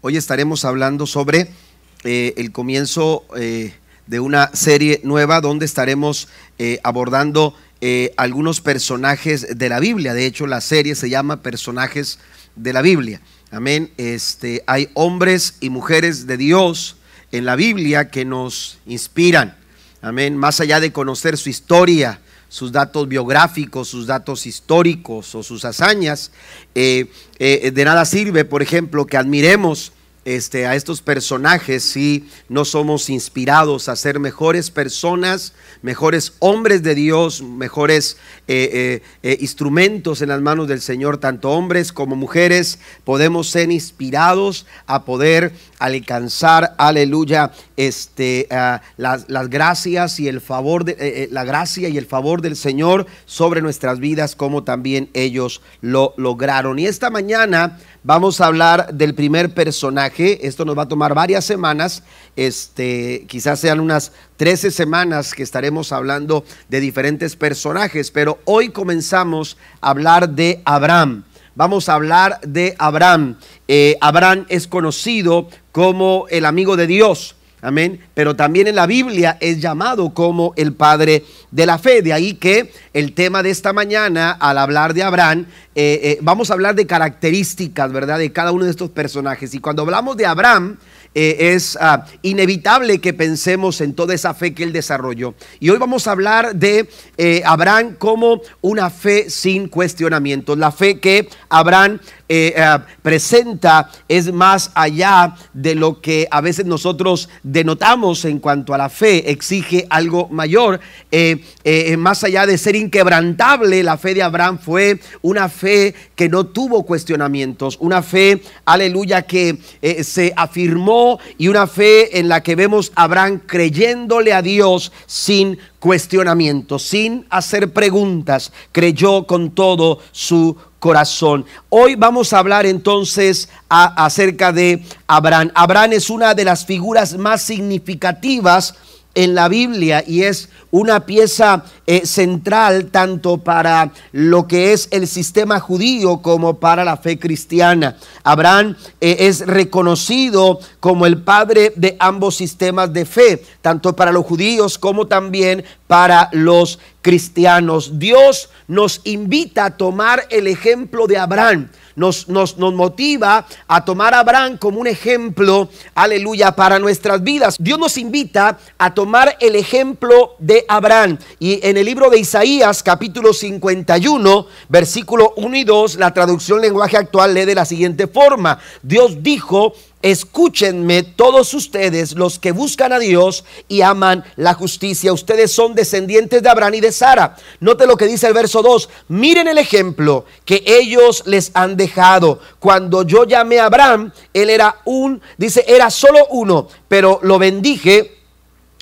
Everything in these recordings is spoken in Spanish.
Hoy estaremos hablando sobre eh, el comienzo eh, de una serie nueva donde estaremos eh, abordando algunos personajes de la Biblia. De hecho, la serie se llama Personajes de la Biblia. Amén. Este, hay hombres y mujeres de Dios en la Biblia que nos inspiran. Amén. Más allá de conocer su historia, sus datos biográficos, sus datos históricos o sus hazañas. de nada sirve, por ejemplo, que admiremos este, a estos personajes si no somos inspirados a ser mejores personas, mejores hombres de Dios, mejores eh, eh, eh, instrumentos en las manos del Señor, tanto hombres como mujeres, podemos ser inspirados a poder alcanzar, aleluya, este, las, gracias y el favor, de, la gracia y el favor del Señor sobre nuestras vidas, como también ellos lo lograron. Y esta mañana Vamos a hablar del primer personaje. Esto nos va a tomar varias semanas. Este, quizás sean unas 13 semanas que estaremos hablando de diferentes personajes, pero hoy comenzamos a hablar de Abraham. Vamos a hablar de Abraham. Eh, Abraham es conocido como el amigo de Dios. Amén. Pero también en la Biblia es llamado como el padre de la fe. De ahí que el tema de esta mañana, al hablar de Abraham, eh, eh, vamos a hablar de características, ¿verdad? De cada uno de estos personajes. Y cuando hablamos de Abraham, eh, es ah, inevitable que pensemos en toda esa fe que él desarrolló. Y hoy vamos a hablar de Abraham como una fe sin cuestionamientos. La fe que Abraham eh, eh, presenta es más allá de lo que a veces nosotros denotamos en cuanto a la fe, exige algo mayor. Eh, más allá de ser inquebrantable, la fe de Abraham fue una fe que no tuvo cuestionamientos, una fe, aleluya, que se afirmó y una fe en la que vemos a Abraham creyéndole a Dios sin cuestionamientos, sin hacer preguntas, creyó con todo su corazón. Hoy vamos a hablar entonces acerca de Abraham. Abraham es una de las figuras más significativas en la Biblia y es una pieza eh, central tanto para lo que es el sistema judío como para la fe cristiana. Abraham eh, es reconocido como el padre de ambos sistemas de fe, tanto para los judíos como también para los cristianos. Dios nos invita a tomar el ejemplo de Abraham nos, nos, motiva a tomar a Abraham como un ejemplo, aleluya, para nuestras vidas. Dios nos invita a tomar el ejemplo de Abraham. Y en el libro de Isaías, capítulo 51, versículo 1 y 2, la traducción lenguaje actual lee de la siguiente forma. Dios dijo, Escúchenme todos ustedes los que buscan a Dios y aman la justicia. Ustedes son descendientes de Abraham y de Sara. Note lo que dice el verso 2. Miren el ejemplo que ellos les han dejado. Cuando yo llamé a Abraham, él era un, dice, era solo uno, pero lo bendije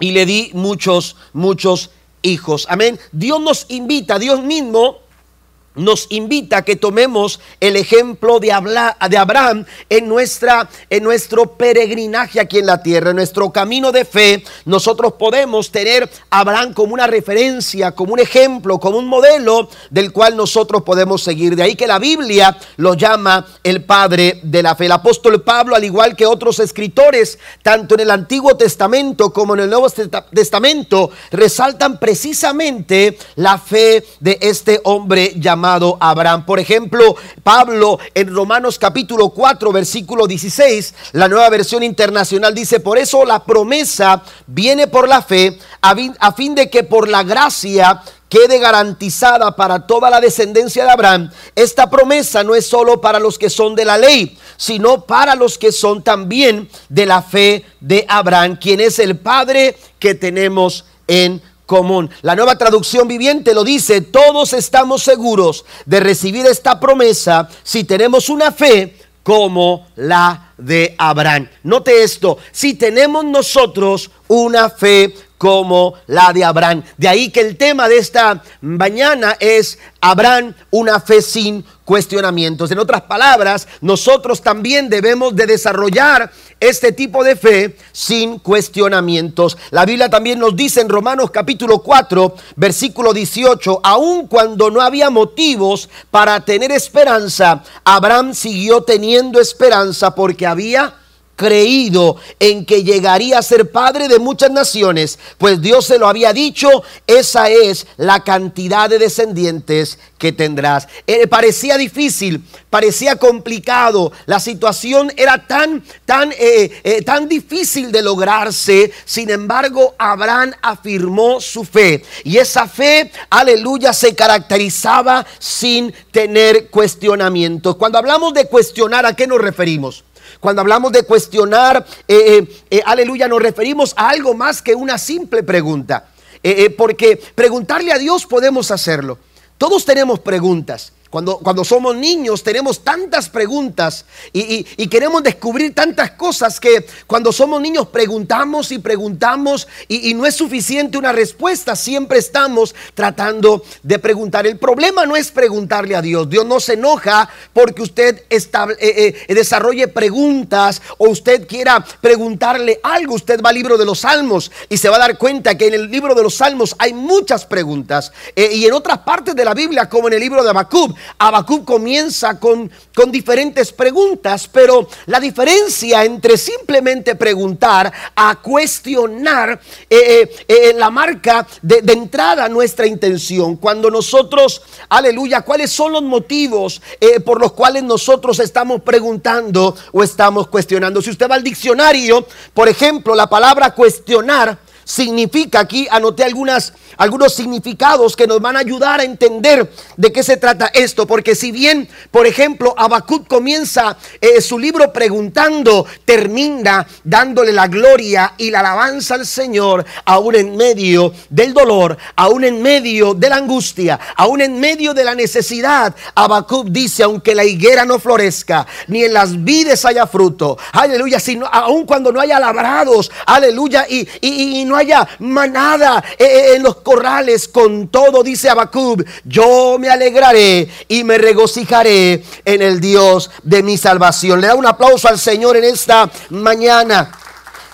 y le di muchos, muchos hijos. Amén. Dios nos invita, Dios mismo nos invita a que tomemos el ejemplo de, Abraham en, nuestra, en nuestro peregrinaje aquí en la tierra, en nuestro camino de fe. Nosotros podemos tener a Abraham como una referencia, como un ejemplo, como un modelo del cual nosotros podemos seguir. De ahí que la Biblia lo llama el padre de la fe. El apóstol Pablo, al igual que otros escritores, tanto en el Antiguo Testamento como en el Nuevo Testamento, resaltan precisamente la fe de este hombre llamado Abraham. Por ejemplo, Pablo en Romanos capítulo 4, versículo 16, la nueva versión internacional dice, por eso la promesa viene por la fe, a fin de que por la gracia quede garantizada para toda la descendencia de Abraham, esta promesa no es solo para los que son de la ley, sino para los que son también de la fe de Abraham, quien es el Padre que tenemos en común. La nueva traducción viviente lo dice, todos estamos seguros de recibir esta promesa si tenemos una fe como la de Abraham. Note esto, si tenemos nosotros una fe como la de Abraham. De ahí que el tema de esta mañana es Abraham una fe sin cuestionamientos. En otras palabras, nosotros también debemos de desarrollar este tipo de fe sin cuestionamientos. La Biblia también nos dice en Romanos capítulo 4, versículo 18, aun cuando no había motivos para tener esperanza, Abraham siguió teniendo esperanza porque había creído en que llegaría a ser padre de muchas naciones, pues Dios se lo había dicho, esa es la cantidad de descendientes que tendrás. Eh, parecía difícil, parecía complicado, la situación era tan, tan, eh, eh, tan difícil de lograrse, sin embargo Abraham afirmó su fe y esa fe, aleluya, se caracterizaba sin tener cuestionamientos. Cuando hablamos de cuestionar, ¿a qué nos referimos? Cuando hablamos de cuestionar, eh, eh, eh, aleluya, nos referimos a algo más que una simple pregunta. porque preguntarle a Dios podemos hacerlo. Todos tenemos preguntas. Cuando, cuando somos niños tenemos tantas preguntas y, queremos descubrir tantas cosas que cuando somos niños preguntamos y preguntamos y, no es suficiente una respuesta, siempre estamos tratando de preguntar. El problema no es preguntarle a Dios, Dios no se enoja porque usted eh, eh, desarrolle preguntas o usted quiera preguntarle algo. Usted va al libro de los salmos y se va a dar cuenta que en el libro de los salmos hay muchas preguntas eh, y en otras partes de la Biblia como en el libro de Habacuc Habacuc comienza con, con diferentes preguntas, pero la diferencia entre simplemente preguntar a cuestionar eh, eh, eh, la marca de, de, entrada nuestra intención. Cuando nosotros, aleluya, ¿cuáles son los motivos por los cuales nosotros estamos preguntando o estamos cuestionando? Si usted va al diccionario, por ejemplo, la palabra cuestionar significa, aquí anoté algunas, algunos significados que nos van a ayudar a entender de qué se trata esto, porque si bien, por ejemplo, Habacuc comienza eh, su libro preguntando, termina dándole la gloria y la alabanza al Señor, aún en medio del dolor, aún en medio de la angustia, aún en medio de la necesidad, Habacuc dice, aunque la higuera no florezca, ni en las vides haya fruto, aleluya, sino, aún cuando no haya labrados, aleluya, y, y no haya manada eh, eh, en los corrales. Con todo, dice Abacub, yo me alegraré y me regocijaré en el Dios de mi salvación. Le da un aplauso al Señor en esta mañana.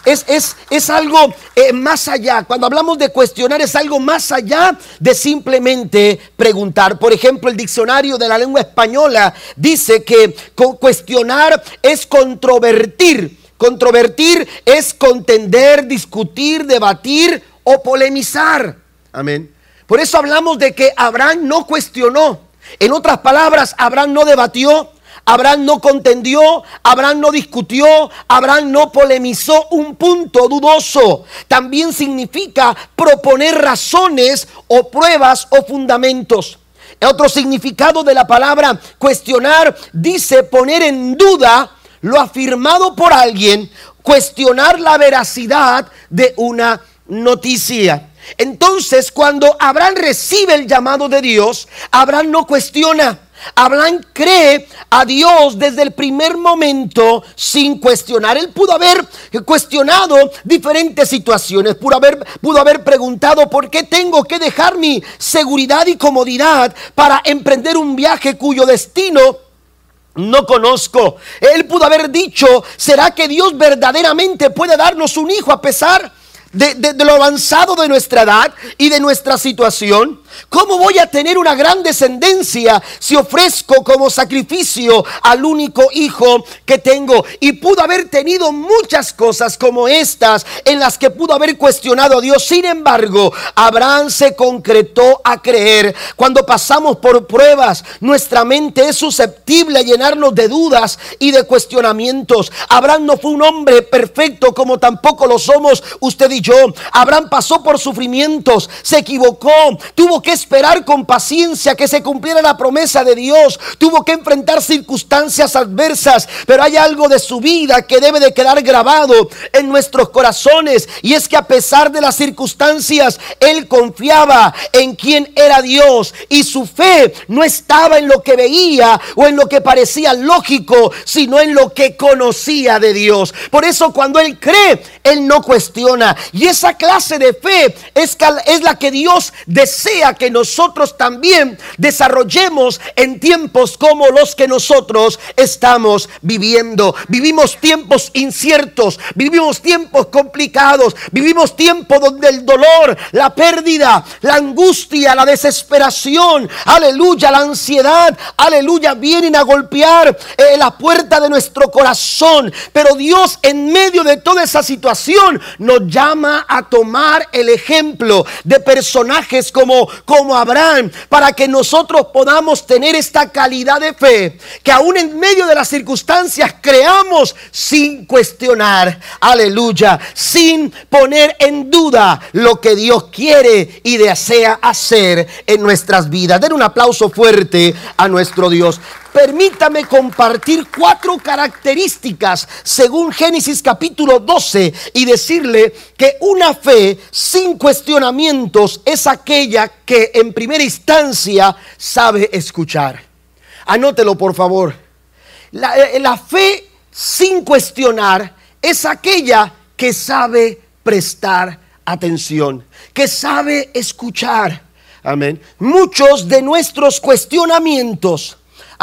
Es, es, es, algo eh, más allá. Cuando hablamos de cuestionar es algo más allá de simplemente preguntar. Por ejemplo, el diccionario de la lengua española dice que cuestionar es controvertir Controvertir es contender, discutir, debatir o polemizar. Amén. Por eso hablamos de que Abraham no cuestionó. En otras palabras, Abraham no debatió, Abraham no contendió, Abraham no discutió, Abraham no polemizó un punto dudoso. También significa proponer razones o pruebas o fundamentos. Otro significado de la palabra cuestionar dice poner en duda lo afirmado por alguien, cuestionar la veracidad de una noticia. Entonces, cuando Abraham recibe el llamado de Dios, Abraham no cuestiona. Abraham cree a Dios desde el primer momento sin cuestionar. Él pudo haber cuestionado diferentes situaciones, pudo haber, pudo haber preguntado por qué tengo que dejar mi seguridad y comodidad para emprender un viaje cuyo destino no conozco. Él pudo haber dicho, ¿será que Dios verdaderamente puede darnos un hijo a pesar de, lo avanzado de nuestra edad y de nuestra situación? ¿Cómo voy a tener una gran descendencia si ofrezco como sacrificio al único hijo que tengo? Y pudo haber tenido muchas cosas como estas en las que pudo haber cuestionado a Dios. Sin embargo, Abraham se concretó a creer. Cuando pasamos por pruebas, nuestra mente es susceptible a llenarnos de dudas y de cuestionamientos. Abraham no fue un hombre perfecto como tampoco lo somos usted y yo. Abraham pasó por sufrimientos, se equivocó, tuvo que esperar con paciencia que se cumpliera la promesa de Dios. Tuvo que enfrentar circunstancias adversas, pero hay algo de su vida que debe de quedar grabado en nuestros corazones. Y es que a pesar de las circunstancias, él confiaba en quien era Dios. Y su fe no estaba en lo que veía o en lo que parecía lógico, sino en lo que conocía de Dios. Por eso cuando él cree, él no cuestiona. Y esa clase de fe es, es la que Dios desea que nosotros también desarrollemos en tiempos como los que nosotros estamos viviendo. Vivimos tiempos inciertos, vivimos tiempos complicados, vivimos tiempos donde el dolor, la pérdida, la angustia, la desesperación, aleluya, la ansiedad, aleluya, vienen a golpear eh, la puerta de nuestro corazón. Pero Dios en medio de toda esa situación nos llama a tomar el ejemplo de personajes como, como Abraham para que nosotros podamos tener esta calidad de fe que aún en medio de las circunstancias creamos sin cuestionar, aleluya, sin poner en duda lo que Dios quiere y desea hacer en nuestras vidas. Den un aplauso fuerte a nuestro Dios. Permítame compartir cuatro características según Génesis capítulo 12 y decirle que una fe sin cuestionamientos es aquella que en primera instancia sabe escuchar. Anótelo por favor. La, eh, la fe sin cuestionar es aquella que sabe prestar atención, que sabe escuchar. Amén. Muchos de nuestros cuestionamientos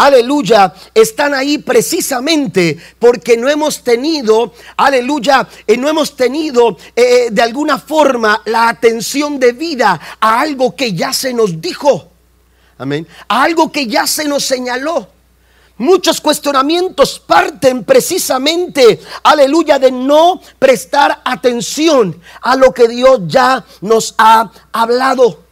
aleluya, están ahí precisamente porque no hemos tenido, aleluya, eh, no hemos tenido eh, eh, de alguna forma la atención debida a algo que ya se nos dijo. Amén. A algo que ya se nos señaló. Muchos cuestionamientos parten precisamente, aleluya, de no prestar atención a lo que Dios ya nos ha hablado.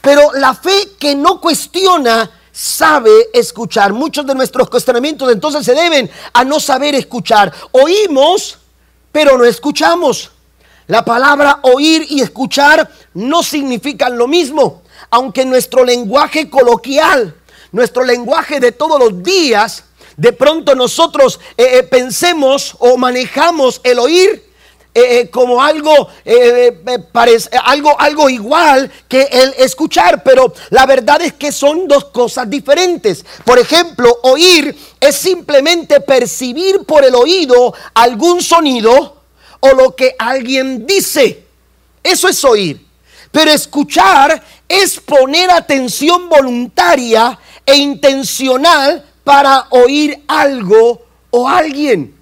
Pero la fe que no cuestiona sabe escuchar. Muchos de nuestros cuestionamientos entonces se deben a no saber escuchar. Oímos, pero no escuchamos. La palabra oír y escuchar no significan lo mismo, aunque nuestro lenguaje coloquial, nuestro lenguaje de todos los días, de pronto nosotros eh, eh, pensemos o manejamos el oír eh, eh, como algo, eh, parece, algo, algo igual que el escuchar, pero la verdad es que son dos cosas diferentes. Por ejemplo, oír es simplemente percibir por el oído algún sonido o lo que alguien dice. Eso es oír. Pero escuchar es poner atención voluntaria e intencional para oír algo o alguien.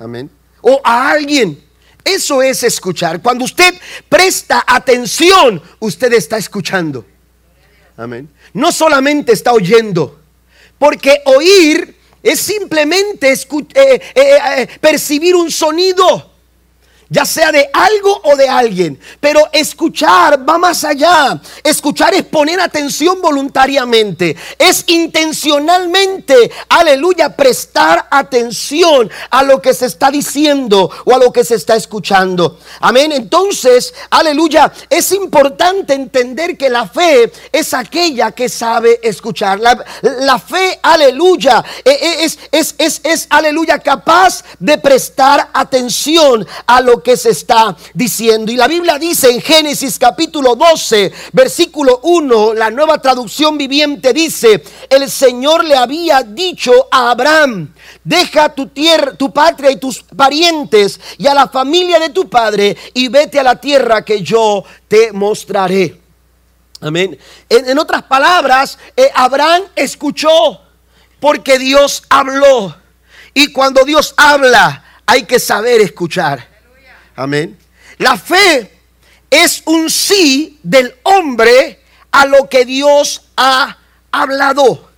Amén. O a alguien. Eso es escuchar. Cuando usted presta atención, usted está escuchando. Amén. No solamente está oyendo, porque oír es simplemente eh, eh, eh, percibir un sonido ya sea de algo o de alguien. Pero escuchar va más allá. Escuchar es poner atención voluntariamente. Es intencionalmente, aleluya, prestar atención a lo que se está diciendo o a lo que se está escuchando. Amén. Entonces, aleluya, es importante entender que la fe es aquella que sabe escuchar. La, fe, aleluya, e, e, es, es, es, es, aleluya, capaz de prestar atención a lo que se está diciendo. Y la Biblia dice en Génesis capítulo 12, versículo 1, la nueva traducción viviente dice, el Señor le había dicho a Abraham, deja tu tierra, tu patria y tus parientes y a la familia de tu padre y vete a la tierra que yo te mostraré. Amén. En, otras palabras, eh, Abraham escuchó porque Dios habló. Y cuando Dios habla, hay que saber escuchar. Amén. La fe es un sí del hombre a lo que Dios ha hablado.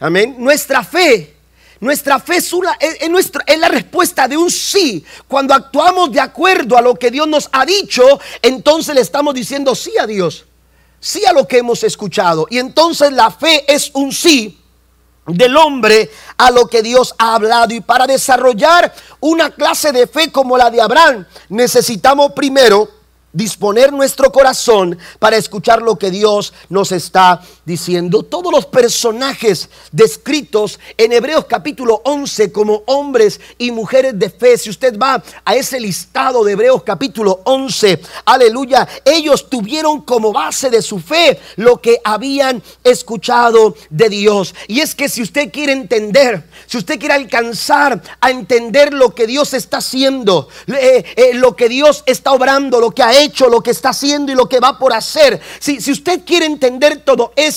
Amén. Nuestra fe, nuestra fe es, es, la respuesta de un sí. Cuando actuamos de acuerdo a lo que Dios nos ha dicho, entonces le estamos diciendo sí a Dios, sí a lo que hemos escuchado. Y entonces la fe es un sí del hombre a lo que Dios ha hablado. Y para desarrollar una clase de fe como la de Abraham, necesitamos primero disponer nuestro corazón para escuchar lo que Dios nos está diciendo, todos los personajes descritos en Hebreos capítulo 11 como hombres y mujeres de fe, si usted va a ese listado de Hebreos capítulo 11, aleluya, ellos tuvieron como base de su fe lo que habían escuchado de Dios. Y es que si usted quiere entender, si usted quiere alcanzar a entender lo que Dios está haciendo, eh, eh, lo que Dios está obrando, lo que ha hecho, lo que está haciendo y lo que va por hacer, si, si usted quiere entender todo esto,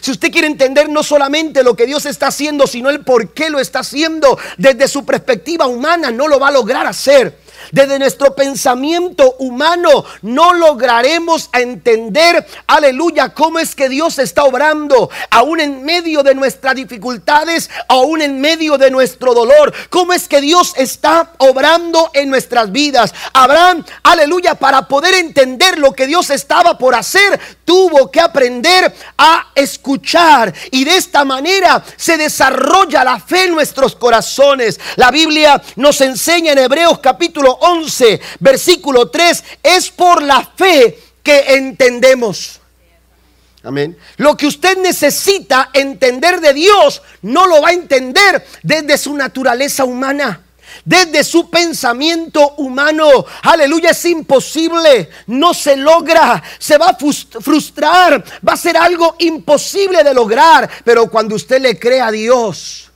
si usted quiere entender no solamente lo que Dios está haciendo, sino el por qué lo está haciendo desde su perspectiva humana, no lo va a lograr hacer. Desde nuestro pensamiento humano no lograremos entender, aleluya, cómo es que Dios está obrando, aún en medio de nuestras dificultades, aún en medio de nuestro dolor. Cómo es que Dios está obrando en nuestras vidas. Abraham, aleluya, para poder entender lo que Dios estaba por hacer, tuvo que aprender a escuchar. Y de esta manera se desarrolla la fe en nuestros corazones. La Biblia nos enseña en Hebreos capítulo 11, versículo 3, es por la fe que entendemos. Amén. Lo que usted necesita entender de Dios no lo va a entender desde su naturaleza humana desde su pensamiento humano. Aleluya, es imposible, no se logra, se va a frustrar, va a ser algo imposible de lograr. Pero cuando usted le cree a Dios,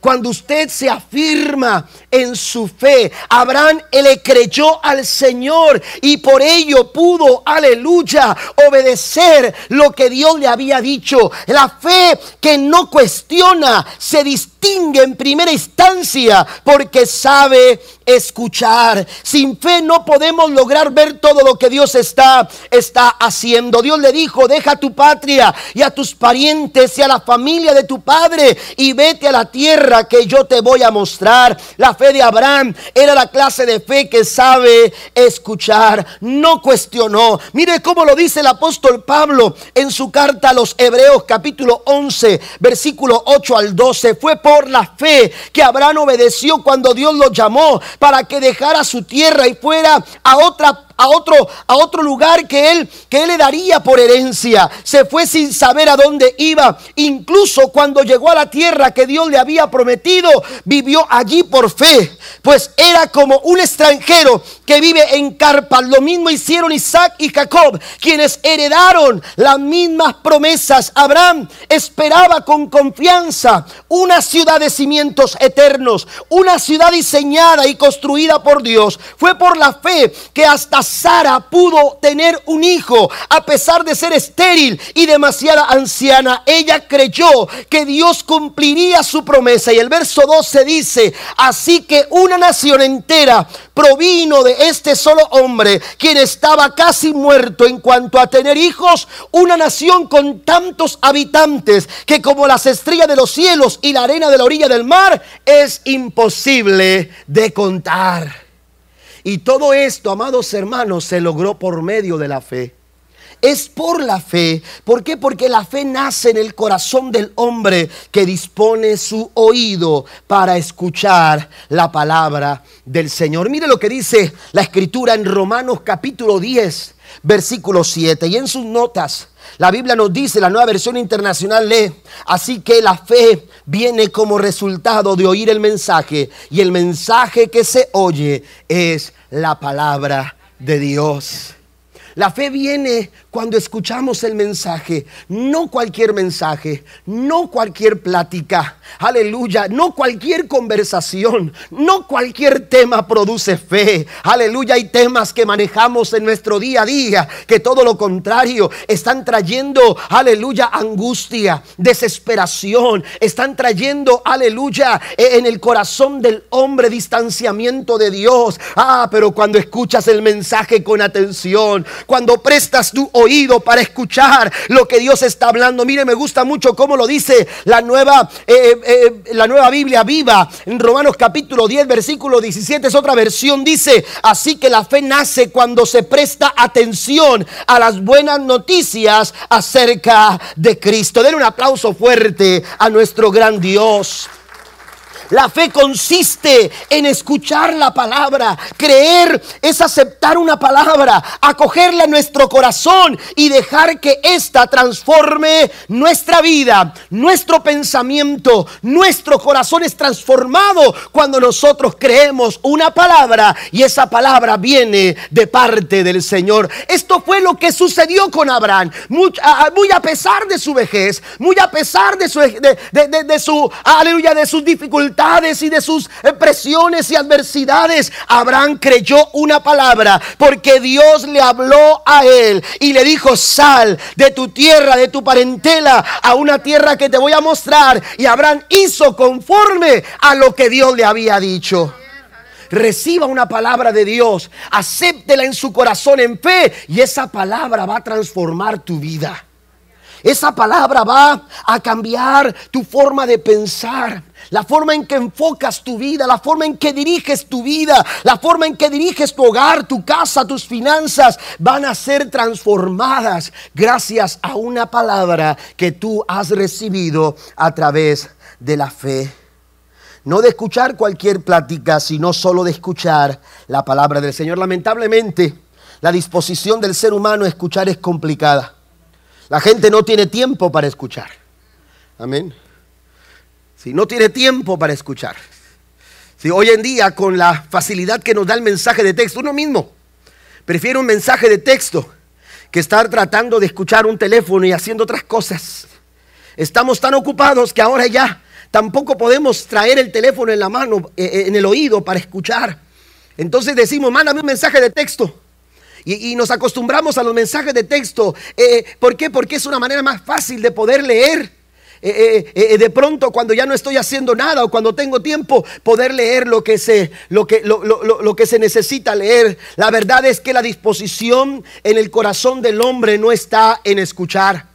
cuando usted se afirma en su fe, Abraham le creyó al Señor y por ello pudo, aleluya, obedecer lo que Dios le había dicho. La fe que no cuestiona se distingue en primera instancia porque sabe escuchar. Sin fe no podemos lograr ver todo lo que Dios está, está haciendo. Dios le dijo, deja tu patria y a tus parientes y a la familia de tu padre y vete a la tierra que yo te voy a mostrar. La fe de Abraham era la clase de fe que sabe escuchar, no cuestionó. Mire cómo lo dice el apóstol Pablo en su carta a los Hebreos capítulo 11, versículo 8 al 12. Fue por la fe que Abraham obedeció cuando Dios lo llamó para que dejara su tierra y fuera a otra a otro, a otro lugar que él, que él le daría por herencia. Se fue sin saber a dónde iba. Incluso cuando llegó a la tierra que Dios le había prometido, vivió allí por fe. Pues era como un extranjero que vive en carpas. Lo mismo hicieron Isaac y Jacob, quienes heredaron las mismas promesas. Abraham esperaba con confianza una ciudad de cimientos eternos, una ciudad diseñada y construida por Dios. Fue por la fe que hasta Sara pudo tener un hijo a pesar de ser estéril y demasiada anciana. Ella creyó que Dios cumpliría su promesa. Y el verso 12 dice, así que una nación entera provino de este solo hombre, quien estaba casi muerto en cuanto a tener hijos, una nación con tantos habitantes que como las estrellas de los cielos y la arena de la orilla del mar es imposible de contar. Y todo esto, amados hermanos, se logró por medio de la fe. Es por la fe. ¿Por qué? Porque la fe nace en el corazón del hombre que dispone su oído para escuchar la palabra del Señor. Mire lo que dice la escritura en Romanos capítulo 10, versículo 7. Y en sus notas, la Biblia nos dice, la nueva versión internacional lee, así que la fe viene como resultado de oír el mensaje y el mensaje que se oye es la palabra de Dios. La fe viene cuando escuchamos el mensaje, no cualquier mensaje, no cualquier plática, aleluya, no cualquier conversación, no cualquier tema produce fe, aleluya, hay temas que manejamos en nuestro día a día que todo lo contrario están trayendo, aleluya, angustia, desesperación, están trayendo, aleluya, e, en el corazón del hombre distanciamiento de Dios. Ah, pero cuando escuchas el mensaje con atención, cuando prestas tu oído para escuchar lo que Dios está hablando. Mire, me gusta mucho cómo lo dice la nueva, eh, eh, la nueva Biblia viva. En Romanos capítulo 10, versículo 17 es otra versión. Dice, así que la fe nace cuando se presta atención a las buenas noticias acerca de Cristo. Den un aplauso fuerte a nuestro gran Dios. La fe consiste en escuchar la palabra. Creer es aceptar una palabra, acogerla en nuestro corazón y dejar que ésta transforme nuestra vida, nuestro pensamiento, nuestro corazón es transformado cuando nosotros creemos una palabra y esa palabra viene de parte del Señor. Esto fue lo que sucedió con Abraham, muy a, pesar de su vejez, muy a pesar de su, de, su aleluya, de sus dificultades y de sus presiones y adversidades. Abraham creyó una palabra porque Dios le habló a él y le dijo, sal de tu tierra, de tu parentela, a una tierra que te voy a mostrar. Y Abraham hizo conforme a lo que Dios le había dicho reciba una palabra de Dios, acéptela en su corazón en fe y esa palabra va a transformar tu vida. Esa palabra va a cambiar tu forma de pensar, la forma en que enfocas tu vida, la forma en que diriges tu vida, la forma en que diriges tu hogar, tu casa, tus finanzas, van a ser transformadas gracias a una palabra que tú has recibido a través de la fe. No de escuchar cualquier plática, sino solo de escuchar la palabra del Señor. Lamentablemente, la disposición del ser humano a escuchar es complicada. La gente no tiene tiempo para escuchar. Amén. Si no tiene tiempo para escuchar. Si hoy en día con la facilidad que nos da el mensaje de texto, uno mismo prefiere un mensaje de texto que estar tratando de escuchar un teléfono y haciendo otras cosas. Estamos tan ocupados que ahora ya tampoco podemos traer el teléfono en la mano, eh, eh, en el oído para escuchar. Entonces decimos, mándame un mensaje de texto. Y, nos acostumbramos a los mensajes de texto. Eh, ¿Por qué? Porque es una manera más fácil de poder leer. Eh, eh, de pronto cuando ya no estoy haciendo nada o cuando tengo tiempo poder leer lo que se lo que lo, que se necesita leer la verdad es que la disposición en el corazón del hombre no está en escuchar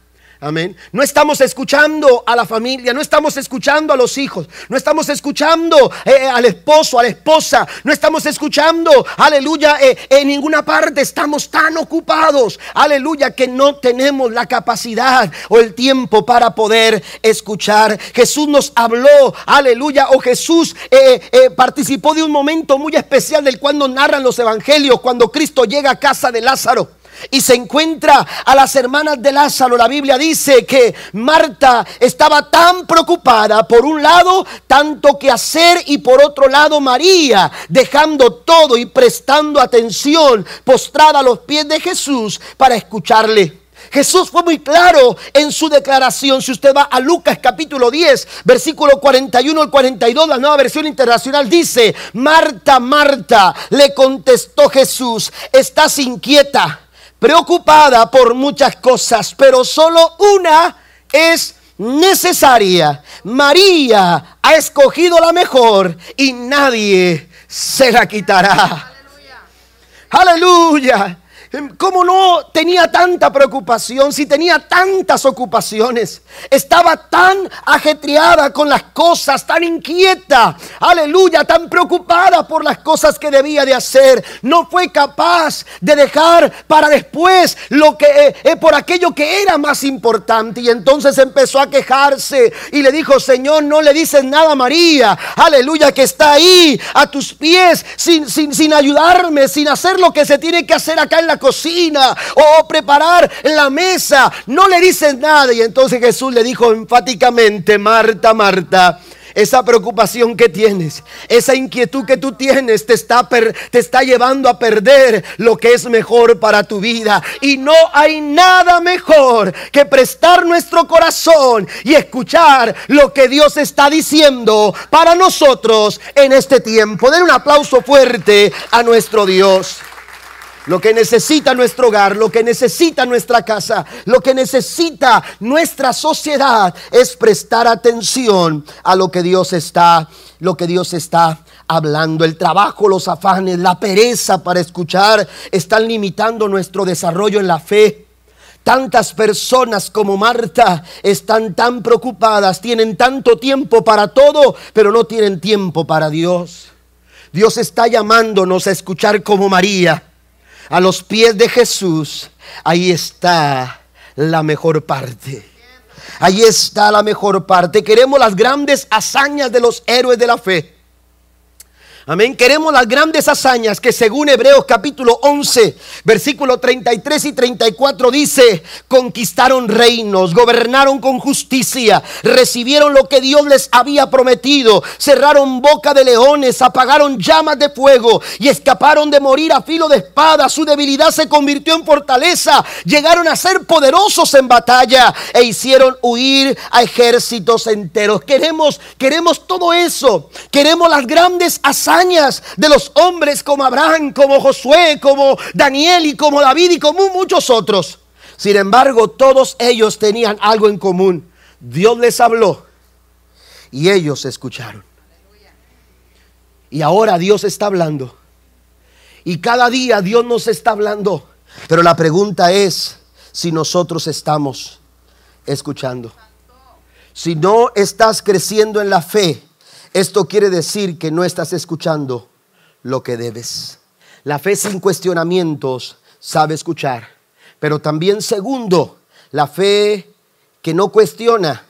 Amén. No estamos escuchando a la familia, no estamos escuchando a los hijos, no estamos escuchando eh, al esposo, a la esposa, no estamos escuchando, aleluya, eh, en ninguna parte. Estamos tan ocupados, aleluya, que no tenemos la capacidad o el tiempo para poder escuchar. Jesús nos habló, aleluya, o Jesús eh, participó de un momento muy especial del cual nos narran los evangelios, cuando Cristo llega a casa de Lázaro y se encuentra a las hermanas de Lázaro. La Biblia dice que Marta estaba tan preocupada por un lado, tanto que hacer y por otro lado María, dejando todo y prestando atención, postrada a los pies de Jesús para escucharle. Jesús fue muy claro en su declaración. Si usted va a Lucas capítulo 10, versículo 41 al 42, la nueva versión internacional dice, Marta, Marta, le contestó Jesús, estás inquieta preocupada por muchas cosas, pero solo una es necesaria. María ha escogido la mejor y nadie se la quitará. Aleluya. ¿Cómo no tenía tanta preocupación si tenía tantas ocupaciones? Estaba tan ajetreada con las cosas, tan inquieta, aleluya, tan preocupada por las cosas que debía de hacer. No fue capaz de dejar para después lo que eh, eh, por aquello que era más importante y entonces empezó a quejarse y le dijo, "Señor, no le dices nada a María, aleluya, que está ahí a tus pies sin sin sin ayudarme, sin hacer lo que se tiene que hacer acá en la cocina o preparar la mesa. No le dicen nada. Y entonces Jesús le dijo enfáticamente, Marta, Marta. Esa preocupación que tienes, esa inquietud que tú tienes te está, te está llevando a perder lo que es mejor para tu vida. Y no hay nada mejor que prestar nuestro corazón y escuchar lo que Dios está diciendo para nosotros en este tiempo. Den un aplauso fuerte a nuestro Dios. Lo que necesita nuestro hogar, lo que necesita nuestra casa, lo que necesita nuestra sociedad es prestar atención a lo que Dios está, lo que Dios está hablando. El trabajo, los afanes, la pereza para escuchar están limitando nuestro desarrollo en la fe. Tantas personas como Marta están tan preocupadas, tienen tanto tiempo para todo, pero no tienen tiempo para Dios. Dios está llamándonos a escuchar como María a los pies de Jesús, ahí está la mejor parte. Ahí está la mejor parte. Queremos las grandes hazañas de los héroes de la fe. Amén. Queremos las grandes hazañas que según Hebreos capítulo 11, versículo 33 y 34 dice, conquistaron reinos, gobernaron con justicia, recibieron lo que Dios les había prometido, cerraron boca de leones, apagaron llamas de fuego y escaparon de morir a filo de espada. Su debilidad se convirtió en fortaleza, llegaron a ser poderosos en batalla e hicieron huir a ejércitos enteros. Queremos, queremos todo eso. Queremos las grandes hazañas de los hombres como Abraham, como Josué, como Daniel y como David y como muchos otros. Sin embargo, todos ellos tenían algo en común. Dios les habló y ellos escucharon. Y ahora Dios está hablando. Y cada día Dios nos está hablando. Pero la pregunta es si nosotros estamos escuchando. Si no estás creciendo en la fe, esto quiere decir que no estás escuchando lo que debes. La fe sin cuestionamientos sabe escuchar. Pero también segundo, la fe que no cuestiona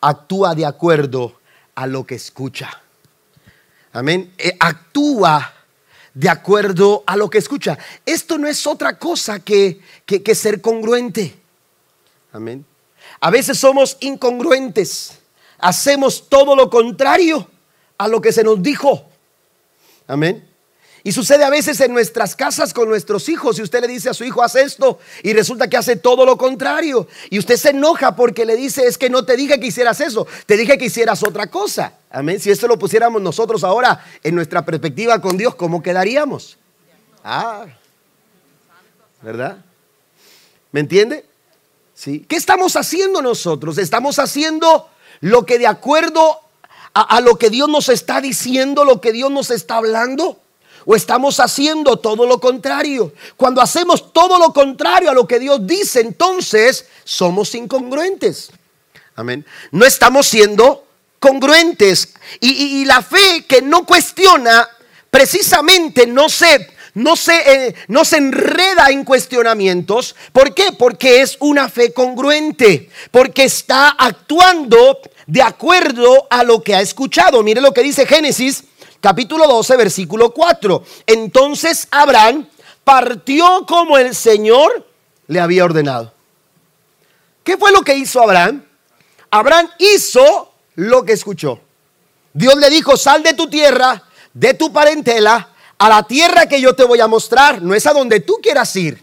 actúa de acuerdo a lo que escucha. Amén. Eh, actúa de acuerdo a lo que escucha. Esto no es otra cosa que, que, que ser congruente. Amén. A veces somos incongruentes. Hacemos todo lo contrario a lo que se nos dijo. Amén. Y sucede a veces en nuestras casas con nuestros hijos. Y usted le dice a su hijo, haz esto. Y resulta que hace todo lo contrario. Y usted se enoja porque le dice, es que no te dije que hicieras eso. Te dije que hicieras otra cosa. Amén. Si esto lo pusiéramos nosotros ahora en nuestra perspectiva con Dios, ¿cómo quedaríamos? Ah, ¿verdad? ¿Me entiende? ¿Sí? ¿Qué estamos haciendo nosotros? Estamos haciendo lo que de acuerdo a, lo que Dios nos está diciendo, lo que Dios nos está hablando? ¿O estamos haciendo todo lo contrario? Cuando hacemos todo lo contrario a lo que Dios dice, entonces somos incongruentes. Amén. No estamos siendo congruentes. Y, la fe que no cuestiona, precisamente no se, no, se, eh, no se enreda en cuestionamientos. ¿Por qué? Porque es una fe congruente. Porque está actuando de acuerdo a lo que ha escuchado. Mire lo que dice Génesis capítulo 12, versículo 4. Entonces Abraham partió como el Señor le había ordenado. ¿Qué fue lo que hizo Abraham? Abraham hizo lo que escuchó. Dios le dijo, sal de tu tierra, de tu parentela, a la tierra que yo te voy a mostrar. No es a donde tú quieras ir.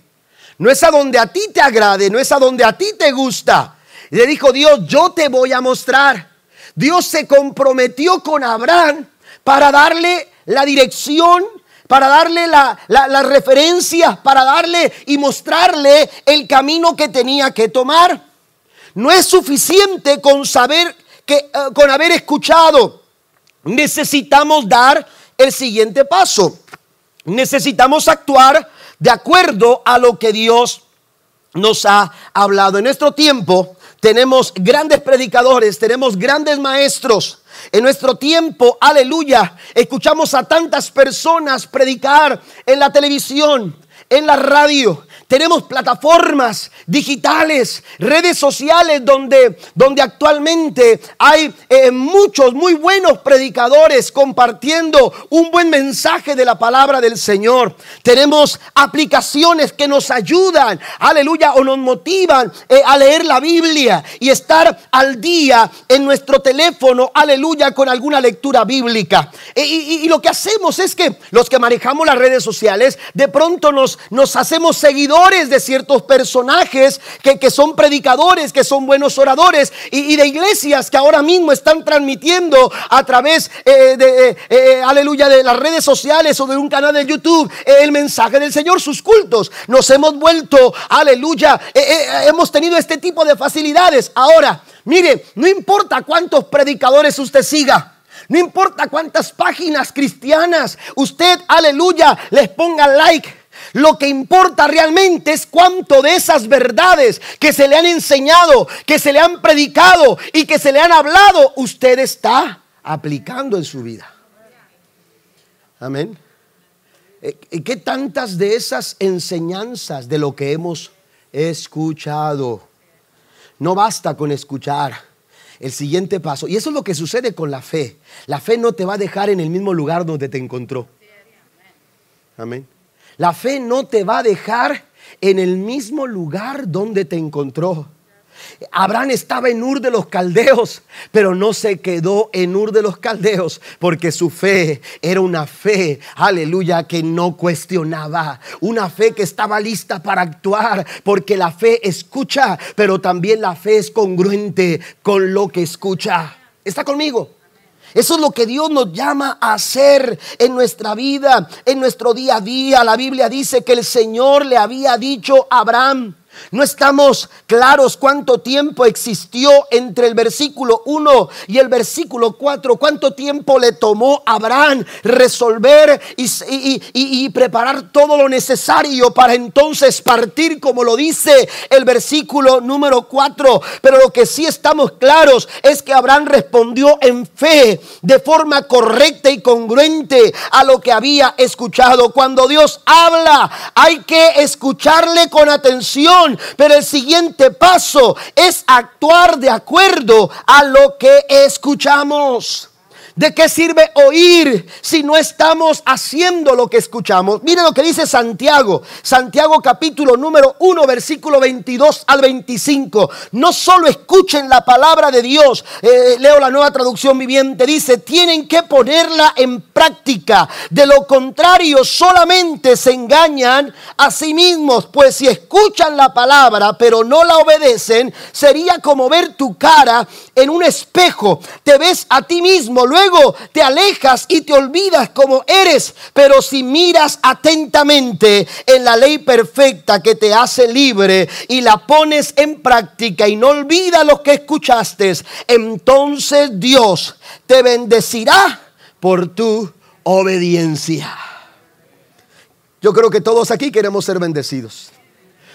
No es a donde a ti te agrade, no es a donde a ti te gusta le dijo Dios, yo te voy a mostrar. Dios se comprometió con Abraham para darle la dirección, para darle la, referencia, para darle y mostrarle el camino que tenía que tomar. No es suficiente con saber que eh, con haber escuchado. Necesitamos dar el siguiente paso. Necesitamos actuar de acuerdo a lo que Dios nos ha hablado. En nuestro tiempo tenemos grandes predicadores, tenemos grandes maestros. En nuestro tiempo, aleluya, escuchamos a tantas personas predicar en la televisión, en la radio, tenemos plataformas digitales, redes sociales donde, donde actualmente hay eh, muchos muy buenos predicadores compartiendo un buen mensaje de la palabra del Señor. Tenemos aplicaciones que nos ayudan, aleluya, o nos motivan eh, a leer la Biblia y estar al día en nuestro teléfono, aleluya, con alguna lectura bíblica. E, y, lo que hacemos es que los que manejamos las redes sociales, de pronto nos, nos hacemos seguidores de ciertos personajes que, son predicadores, que son buenos oradores y, de iglesias que ahora mismo están transmitiendo a través eh, de, eh, eh, aleluya, de las redes sociales o de un canal de YouTube el mensaje del Señor, sus cultos. Nos hemos vuelto, aleluya, hemos tenido este tipo de facilidades. Ahora, mire, no importa cuántos predicadores usted siga. No importa cuántas páginas cristianas usted, aleluya, les ponga like. Lo que importa realmente es cuánto de esas verdades que se le han enseñado, que se le han predicado y que se le han hablado, usted está aplicando en su vida. Amén. Eh, ¿Qué tantas de esas enseñanzas de lo que hemos escuchado No basta con escuchar el siguiente paso. Y eso es lo que sucede con la fe. La fe no te va a dejar en el mismo lugar donde te encontró. Amén. La fe no te va a dejar en el mismo lugar donde te encontró. Abraham estaba en Ur de los Caldeos, pero no se quedó en Ur de los Caldeos porque su fe era una fe, aleluya, que no cuestionaba, una fe que estaba lista para actuar, porque la fe escucha, pero también la fe es congruente con lo que escucha. ¿Está conmigo? Eso es lo que Dios nos llama a hacer en nuestra vida, en nuestro día a día. La Biblia dice que el Señor le había dicho a Abraham, no estamos claros cuánto tiempo existió entre el versículo 1 y el versículo 4, cuánto tiempo le tomó a Abraham resolver y, preparar todo lo necesario para entonces partir, como lo dice el versículo número 4. Pero lo que sí estamos claros es que Abraham respondió en fe, de forma correcta y congruente a lo que había escuchado. Cuando Dios habla, hay que escucharle con atención pero el siguiente paso es actuar de acuerdo a lo que escuchamos. ¿De qué sirve oír si no estamos haciendo lo que escuchamos? Mire lo que dice Santiago. Santiago capítulo número 1, versículo 22 al 25. No solo escuchen la palabra de Dios. Eh, leo la nueva traducción viviente. Dice, tienen que ponerla en práctica. De lo contrario, solamente se engañan a sí mismos. Pues si escuchan la palabra pero no la obedecen, sería como ver tu cara en un espejo. Te ves a ti mismo. Luego Luego te alejas y te olvidas como eres, pero si miras atentamente en la ley perfecta que te hace libre y la pones en práctica y no olvidas lo que escuchaste, entonces Dios te bendecirá por tu obediencia. Yo creo que todos aquí queremos ser bendecidos.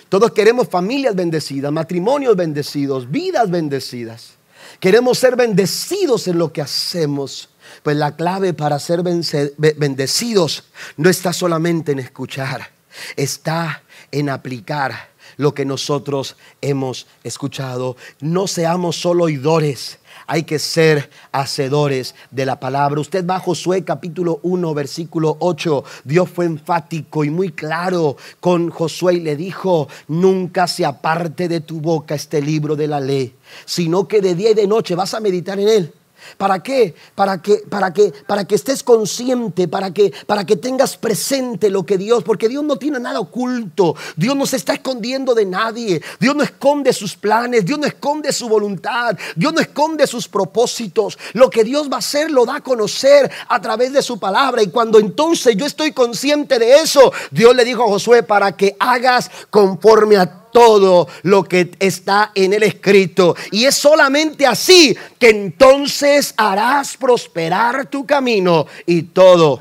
Todos queremos familias bendecidas, matrimonios bendecidos, vidas bendecidas. Queremos ser bendecidos en lo que hacemos. Pues la clave para ser bendecidos no está solamente en escuchar, está en aplicar lo que nosotros hemos escuchado. No seamos solo oidores, hay que ser hacedores de la palabra. Usted va a Josué capítulo 1, versículo 8. Dios fue enfático y muy claro con Josué y le dijo, nunca se aparte de tu boca este libro de la ley, sino que de día y de noche vas a meditar en él ¿Para qué? Para que, para que, para que estés consciente, para que, para que tengas presente lo que Dios, porque Dios no tiene nada oculto, Dios no se está escondiendo de nadie, Dios no esconde sus planes, Dios no esconde su voluntad, Dios no esconde sus propósitos. Lo que Dios va a hacer lo da a conocer a través de su palabra. Y cuando entonces yo estoy consciente de eso, Dios le dijo a Josué para que hagas conforme a todo lo que está en el escrito. Y es solamente así que entonces harás prosperar tu camino y todo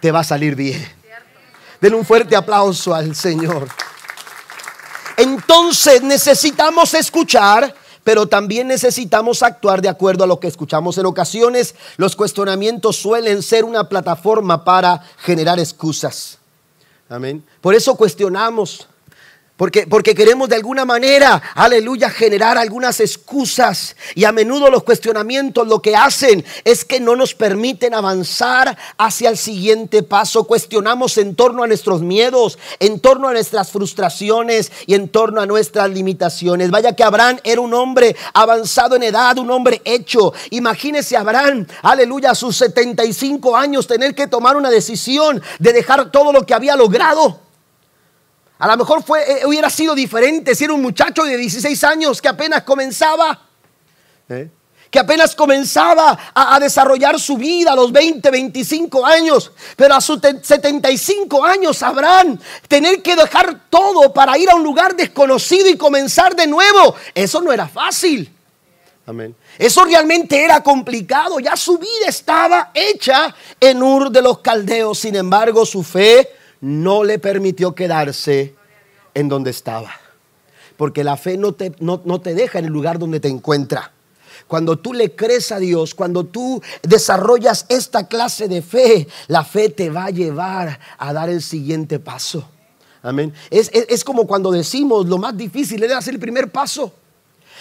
te va a salir bien. Den un fuerte aplauso al Señor. Entonces necesitamos escuchar, pero también necesitamos actuar de acuerdo a lo que escuchamos. En ocasiones los cuestionamientos suelen ser una plataforma para generar excusas. Amén. Por eso cuestionamos. Porque, porque, queremos de alguna manera, aleluya, generar algunas excusas. Y a menudo los cuestionamientos lo que hacen es que no nos permiten avanzar hacia el siguiente paso. Cuestionamos en torno a nuestros miedos, en torno a nuestras frustraciones y en torno a nuestras limitaciones. Vaya que Abraham era un hombre avanzado en edad, un hombre hecho. Imagínese Abraham, aleluya, a sus 75 años tener que tomar una decisión de dejar todo lo que había logrado a lo mejor fue, eh, hubiera sido diferente si era un muchacho de 16 años que apenas comenzaba. ¿eh? Que apenas comenzaba a, desarrollar su vida a los 20, 25 años. Pero a sus 75 años sabrán tener que dejar todo para ir a un lugar desconocido y comenzar de nuevo. Eso no era fácil. Amén. Eso realmente era complicado. Ya su vida estaba hecha en Ur de los Caldeos. Sin embargo, su fe no le permitió quedarse en donde estaba. Porque la fe no te, no, te deja en el lugar donde te encuentra. Cuando tú le crees a Dios, cuando tú desarrollas esta clase de fe, la fe te va a llevar a dar el siguiente paso. Amén. Es, es como cuando decimos lo más difícil es hacer el primer paso.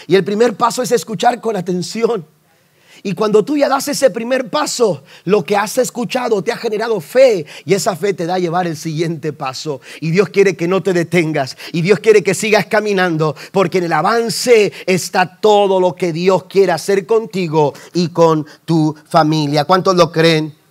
Y el primer paso es escuchar con atención. Y cuando tú ya das ese primer paso, lo que has escuchado te ha generado fe y esa fe te da a llevar el siguiente paso. Y Dios quiere que no te detengas y Dios quiere que sigas caminando porque en el avance está todo lo que Dios quiere hacer contigo y con tu familia. ¿Cuántos lo creen?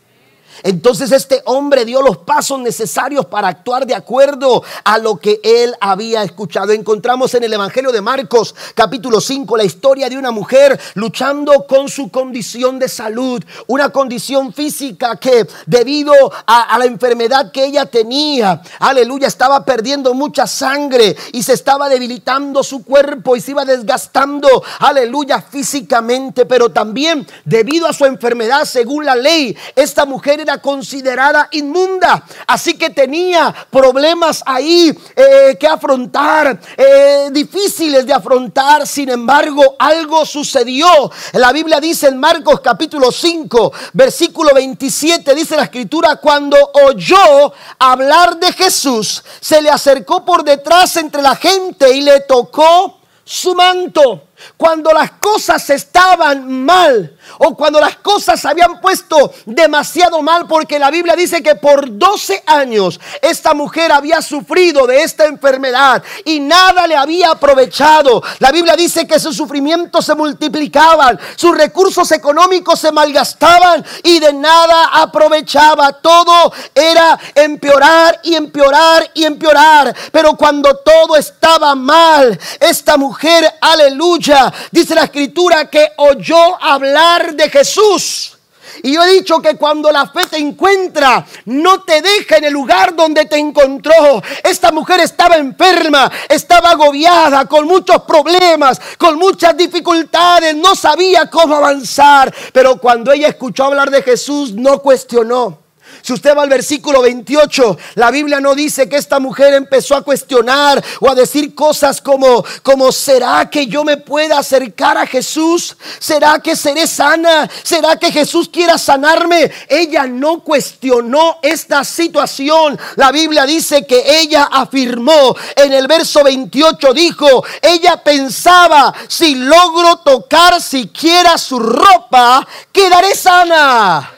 Entonces este hombre dio los pasos necesarios para actuar de acuerdo a lo que él había escuchado. Encontramos en el Evangelio de Marcos capítulo 5 la historia de una mujer luchando con su condición de salud, una condición física que debido a, la enfermedad que ella tenía, aleluya, estaba perdiendo mucha sangre y se estaba debilitando su cuerpo y se iba desgastando, aleluya, físicamente, pero también debido a su enfermedad, según la ley, esta mujer era considerada inmunda. Así que tenía problemas ahí eh, que afrontar, eh, difíciles de afrontar. Sin embargo, algo sucedió. La Biblia dice en Marcos capítulo 5, versículo 27, dice la escritura, cuando oyó hablar de Jesús, se le acercó por detrás entre la gente y le tocó su manto. Cuando las cosas estaban mal o cuando las cosas se habían puesto demasiado mal, porque la Biblia dice que por 12 años esta mujer había sufrido de esta enfermedad y nada le había aprovechado. La Biblia dice que sus sufrimientos se multiplicaban, sus recursos económicos se malgastaban y de nada aprovechaba. Todo era empeorar y empeorar y empeorar. Pero cuando todo estaba mal, esta mujer, aleluya, dice la escritura que oyó hablar de Jesús. Y yo he dicho que cuando la fe te encuentra, no te deja en el lugar donde te encontró. Esta mujer estaba enferma, estaba agobiada, con muchos problemas, con muchas dificultades, no sabía cómo avanzar. Pero cuando ella escuchó hablar de Jesús, no cuestionó. Si usted va al versículo 28, la Biblia no dice que esta mujer empezó a cuestionar o a decir cosas como, como ¿será que yo me pueda acercar a Jesús? ¿Será que seré sana? ¿Será que Jesús quiera sanarme? Ella no cuestionó esta situación. La Biblia dice que ella afirmó en el verso 28, dijo, ella pensaba, si logro tocar siquiera su ropa, quedaré sana.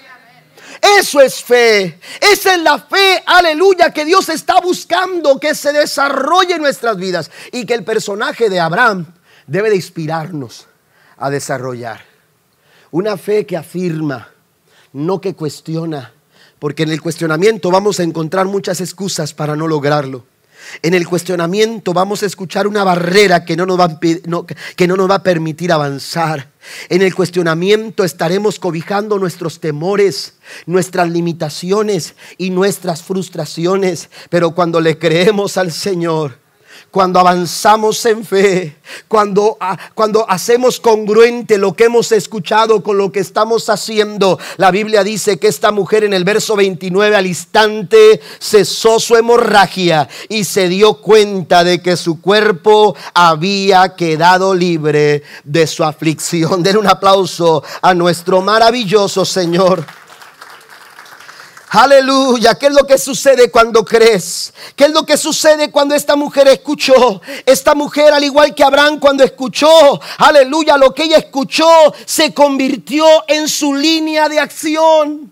Eso es fe. Esa es la fe, aleluya, que Dios está buscando que se desarrolle en nuestras vidas y que el personaje de Abraham debe de inspirarnos a desarrollar. Una fe que afirma, no que cuestiona, porque en el cuestionamiento vamos a encontrar muchas excusas para no lograrlo. En el cuestionamiento vamos a escuchar una barrera que no nos va, que no nos va a permitir avanzar. En el cuestionamiento estaremos cobijando nuestros temores, nuestras limitaciones y nuestras frustraciones. Pero cuando le creemos al Señor, cuando avanzamos en fe, cuando, cuando hacemos congruente lo que hemos escuchado con lo que estamos haciendo. La Biblia dice que esta mujer en el verso 29 al instante cesó su hemorragia y se dio cuenta de que su cuerpo había quedado libre de su aflicción. Den un aplauso a nuestro maravilloso Señor. Aleluya. ¿Qué es lo que sucede cuando crees? ¿Qué es lo que sucede cuando esta mujer escuchó? Esta mujer, al igual que Abraham, cuando escuchó, aleluya, lo que ella escuchó se convirtió en su línea de acción.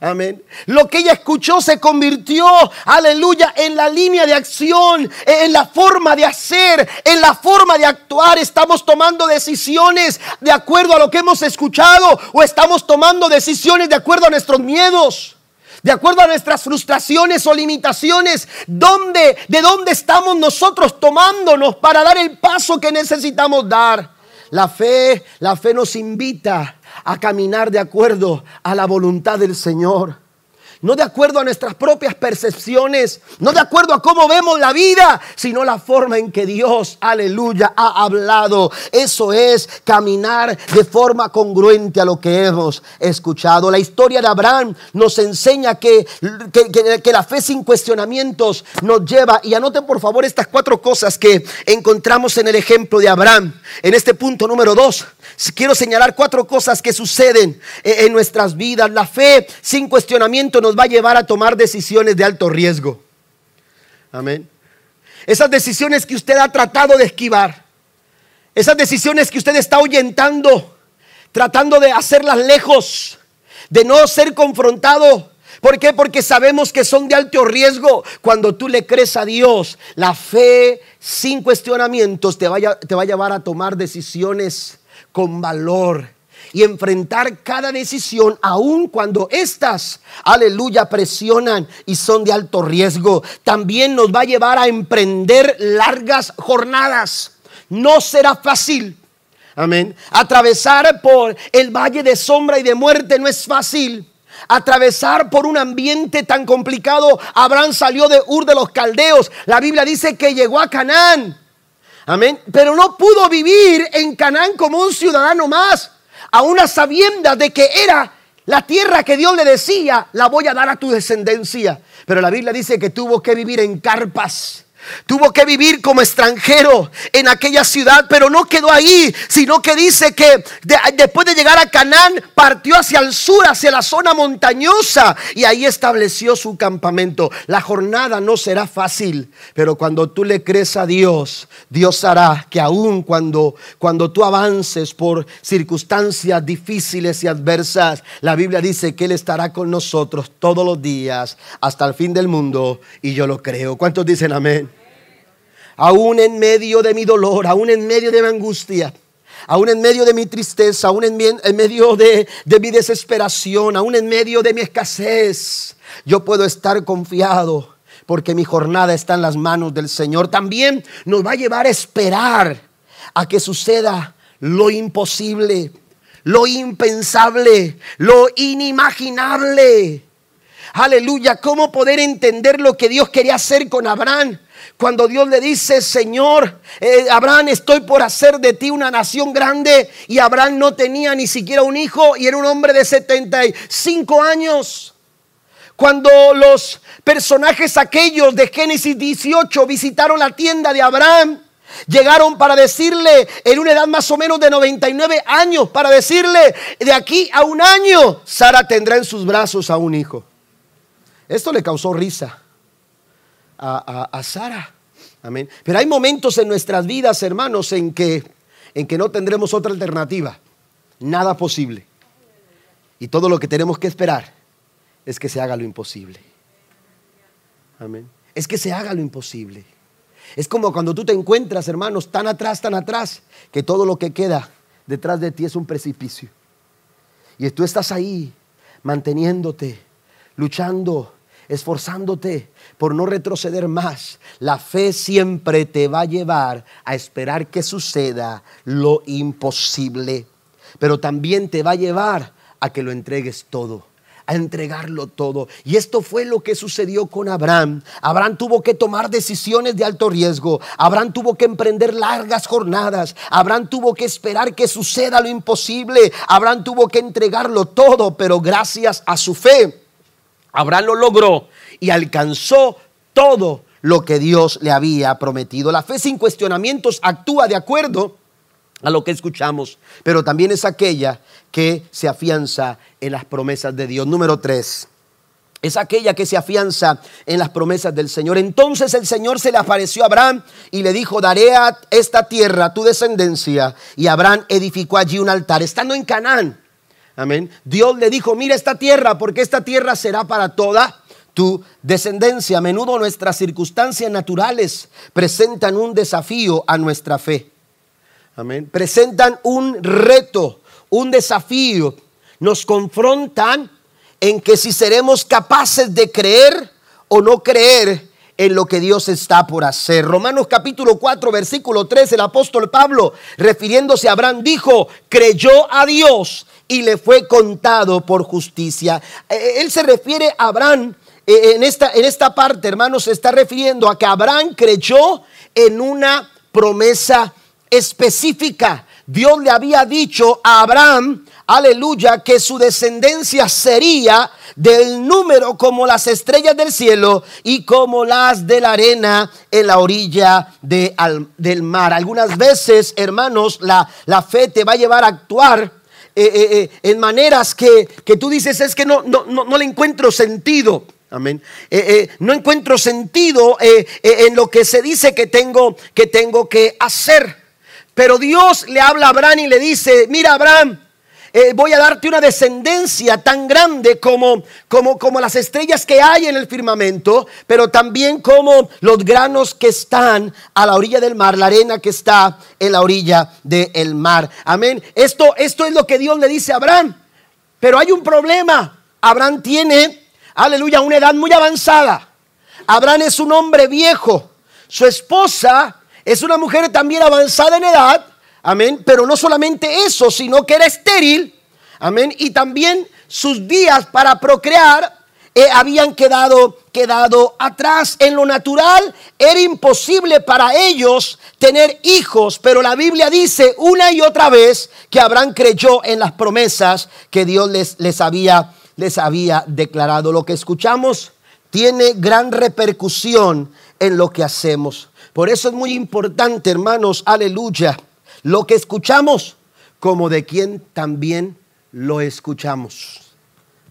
Amén. Lo que ella escuchó se convirtió, aleluya, en la línea de acción, en la forma de hacer, en la forma de actuar. Estamos tomando decisiones de acuerdo a lo que hemos escuchado o estamos tomando decisiones de acuerdo a nuestros miedos de acuerdo a nuestras frustraciones o limitaciones, ¿dónde, ¿de dónde estamos nosotros tomándonos para dar el paso que necesitamos dar? La fe, la fe nos invita a caminar de acuerdo a la voluntad del Señor no de acuerdo a nuestras propias percepciones, no de acuerdo a cómo vemos la vida, sino la forma en que Dios, aleluya, ha hablado. Eso es caminar de forma congruente a lo que hemos escuchado. La historia de Abraham nos enseña que, que, la fe sin cuestionamientos nos lleva, y anoten por favor estas cuatro cosas que encontramos en el ejemplo de Abraham. En este punto número dos, quiero señalar cuatro cosas que suceden en nuestras vidas. La fe sin cuestionamiento nos va a llevar a tomar decisiones de alto riesgo. Amén. Esas decisiones que usted ha tratado de esquivar. Esas decisiones que usted está ahuyentando, tratando de hacerlas lejos, de no ser confrontado. ¿Por qué? Porque sabemos que son de alto riesgo. Cuando tú le crees a Dios, la fe sin cuestionamientos te, te va a llevar a tomar decisiones con valor y enfrentar cada decisión, aun cuando estas, aleluya, presionan y son de alto riesgo. También nos va a llevar a emprender largas jornadas. No será fácil. Amén. Atravesar por el valle de sombra y de muerte no es fácil. Atravesar por un ambiente tan complicado. Abraham salió de Ur de los Caldeos. La Biblia dice que llegó a Canaán. Amén. Pero no pudo vivir en Canaán como un ciudadano más a una sabienda de que era la tierra que Dios le decía, la voy a dar a tu descendencia. Pero la Biblia dice que tuvo que vivir en carpas Tuvo que vivir como extranjero en aquella ciudad, pero no quedó ahí, sino que dice que después de llegar a Canaán partió hacia el sur, hacia la zona montañosa y ahí estableció su campamento. La jornada no será fácil, pero cuando tú le crees a Dios, Dios hará que aun cuando cuando tú avances por circunstancias difíciles y adversas, la Biblia dice que él estará con nosotros todos los días hasta el fin del mundo y yo lo creo. ¿Cuántos dicen amén? Aún en medio de mi dolor, aún en medio de mi angustia, aún en medio de mi tristeza, aún en, medio de, de mi desesperación, aún en medio de mi escasez, yo puedo estar confiado porque mi jornada está en las manos del Señor. También nos va a llevar a esperar a que suceda lo imposible, lo impensable, lo inimaginable. Aleluya, ¿cómo poder entender lo que Dios quería hacer con Abraham? Cuando Dios le dice, Señor, eh, Abraham, estoy por hacer de ti una nación grande. Y Abraham no tenía ni siquiera un hijo y era un hombre de 75 años. Cuando los personajes aquellos de Génesis 18 visitaron la tienda de Abraham, llegaron para decirle, en una edad más o menos de 99 años, para decirle, de aquí a un año, Sara tendrá en sus brazos a un hijo. Esto le causó risa a, Sara. Amén. Pero hay momentos en nuestras vidas, hermanos, en que, en que no tendremos otra alternativa. Nada posible. Y todo lo que tenemos que esperar es que se haga lo imposible. Amén. Es que se haga lo imposible. Es como cuando tú te encuentras, hermanos, tan atrás, tan atrás, que todo lo que queda detrás de ti es un precipicio. Y tú estás ahí, manteniéndote, luchando, esforzándote por no retroceder más. La fe siempre te va a llevar a esperar que suceda lo imposible, pero también te va a llevar a que lo entregues todo a entregarlo todo. Y esto fue lo que sucedió con Abraham. Abraham tuvo que tomar decisiones de alto riesgo. Abraham tuvo que emprender largas jornadas. Abraham tuvo que esperar que suceda lo imposible. Abraham tuvo que entregarlo todo, pero gracias a su fe Abraham lo logró y alcanzó todo lo que Dios le había prometido. La fe sin cuestionamientos actúa de acuerdo a lo que escuchamos, pero también es aquella que se afianza en las promesas de Dios. Número tres, es aquella que se afianza en las promesas del Señor. Entonces el Señor se le apareció a Abraham y le dijo, daré a esta tierra tu descendencia. Y Abraham edificó allí un altar, estando en Canaán. Amén. Dios le dijo, mira esta tierra, porque esta tierra será para toda tu descendencia. A menudo nuestras circunstancias naturales presentan un desafío a nuestra fe. Amén. Presentan un reto, un desafío. Nos confrontan en que si seremos capaces de creer o no creer en lo que Dios está por hacer. Romanos capítulo 4, versículo 3, el apóstol Pablo, refiriéndose a Abraham, dijo, creyó a Dios y le fue contado por justicia. Eh, eh, él se refiere a Abraham eh, en esta, en esta parte, hermanos, se está refiriendo a que Abraham creyó en una promesa específica. Dios le había dicho a Abraham, aleluya, que su descendencia sería del número como las estrellas del cielo y como las de la arena en la orilla del mar. Algunas veces, hermanos, la, la fe te va a llevar a actuar eh, eh, eh, en maneras que, tú dices es que no, no, no, le encuentro sentido. Amén. no encuentro sentido en lo que se dice que tengo que, tengo que hacer. Pero Dios le habla a Abraham y le dice, mira Abraham, eh, voy a darte una descendencia tan grande como, como, como las estrellas que hay en el firmamento, pero también como los granos que están a la orilla del mar, la arena que está en la orilla del mar. Amén. Esto, esto es lo que Dios le dice a Abraham. Pero hay un problema. Abraham tiene, aleluya, una edad muy avanzada. Abraham es un hombre viejo. Su esposa es una mujer también avanzada en edad. Amén. Pero no solamente eso, sino que era estéril. Amén. Y también sus días para procrear eh, habían quedado, quedado atrás. En lo natural era imposible para ellos tener hijos, pero la Biblia dice una y otra vez que Abraham creyó en las promesas que Dios les, les, había, les había declarado. Lo que escuchamos tiene gran repercusión en lo que hacemos. Por eso es muy importante, hermanos, aleluya, lo que escuchamos como de quien también lo escuchamos.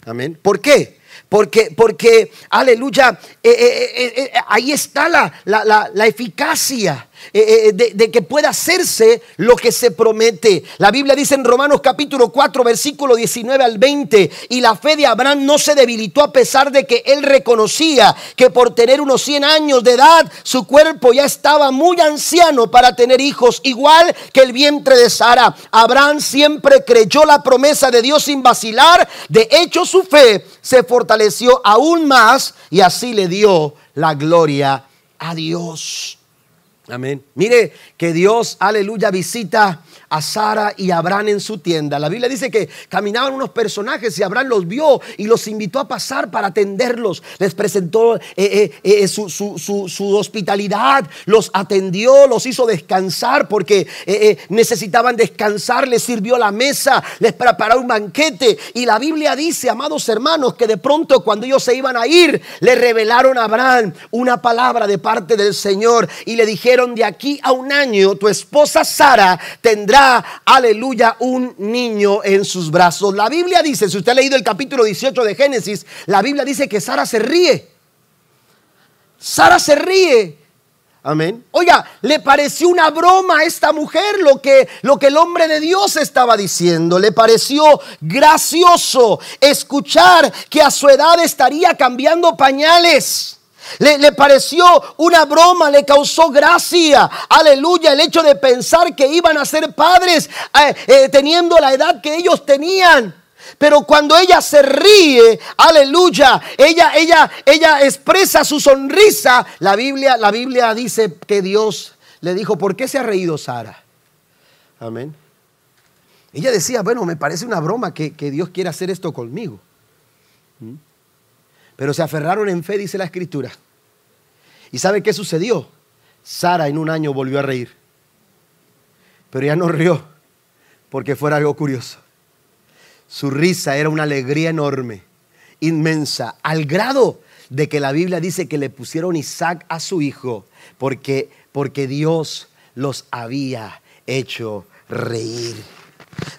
Amén. ¿Por qué? Porque, porque, aleluya, eh, eh, eh, ahí está la, la, la eficacia eh, eh, de, que pueda hacerse lo que se promete. La Biblia dice en Romanos capítulo 4, versículo 19 al 20, y la fe de Abraham no se debilitó a pesar de que él reconocía que por tener unos 100 años de edad, su cuerpo ya estaba muy anciano para tener hijos, igual que el vientre de Sara. Abraham siempre creyó la promesa de Dios sin vacilar, de hecho su fe se fortaleció aún más y así le dio la gloria a Dios. Amén. Mire que Dios, aleluya, visita a Sara y Abraham en su tienda. La Biblia dice que caminaban unos personajes y Abraham los vio y los invitó a pasar para atenderlos. Les presentó eh, eh, eh, su, hospitalidad, los atendió, los hizo descansar porque necesitaban descansar, les sirvió la mesa, les preparó un banquete. Y la Biblia dice, amados hermanos, que de pronto cuando ellos se iban a ir, le revelaron a Abraham una palabra de parte del Señor y le dijeron, de aquí a un año tu esposa Sara tendrá aleluya, un niño en sus brazos. La Biblia dice, si usted ha leído el capítulo 18 de Génesis, la Biblia dice que Sara se ríe. Sara se ríe. Amén. Oiga, le pareció una broma a esta mujer lo que, lo que el hombre de Dios estaba diciendo. Le pareció gracioso escuchar que a su edad estaría cambiando pañales. Le, pareció una broma, le causó gracia. Aleluya, el hecho de pensar que iban a ser padres eh, eh, teniendo la edad que ellos tenían. Pero cuando ella se ríe, aleluya, ella, ella, ella expresa su sonrisa. La Biblia, la Biblia dice que Dios le dijo, ¿por qué se ha reído Sara? Amén. Ella decía, bueno, me parece una broma que, que Dios quiera hacer esto conmigo. Pero se aferraron en fe, dice la escritura. ¿Y sabe qué sucedió? Sara en un año volvió a reír. Pero ya no rió porque fuera algo curioso. Su risa era una alegría enorme, inmensa, al grado de que la Biblia dice que le pusieron Isaac a su hijo porque, porque Dios los había hecho reír.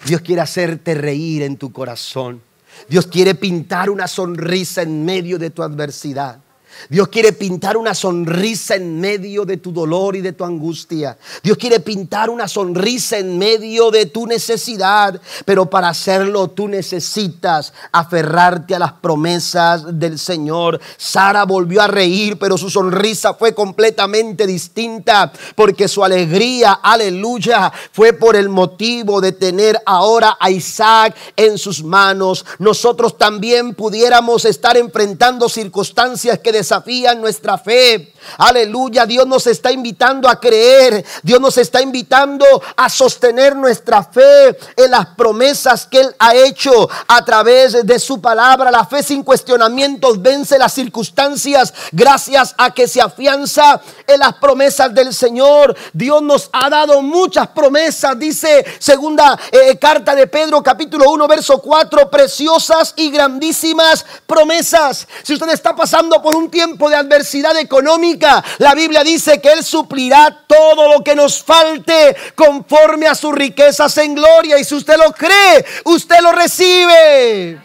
Dios quiere hacerte reír en tu corazón. Dios quiere pintar una sonrisa en medio de tu adversidad. Dios quiere pintar una sonrisa en medio de tu dolor y de tu angustia. Dios quiere pintar una sonrisa en medio de tu necesidad. Pero para hacerlo tú necesitas aferrarte a las promesas del Señor. Sara volvió a reír, pero su sonrisa fue completamente distinta. Porque su alegría, aleluya, fue por el motivo de tener ahora a Isaac en sus manos. Nosotros también pudiéramos estar enfrentando circunstancias que desafían nuestra fe. Aleluya, Dios nos está invitando a creer, Dios nos está invitando a sostener nuestra fe en las promesas que Él ha hecho a través de su palabra. La fe sin cuestionamientos vence las circunstancias gracias a que se afianza en las promesas del Señor. Dios nos ha dado muchas promesas, dice segunda eh, carta de Pedro capítulo 1 verso 4, preciosas y grandísimas promesas. Si usted está pasando por un de adversidad económica, la Biblia dice que Él suplirá todo lo que nos falte conforme a sus riquezas en gloria. Y si usted lo cree, usted lo recibe.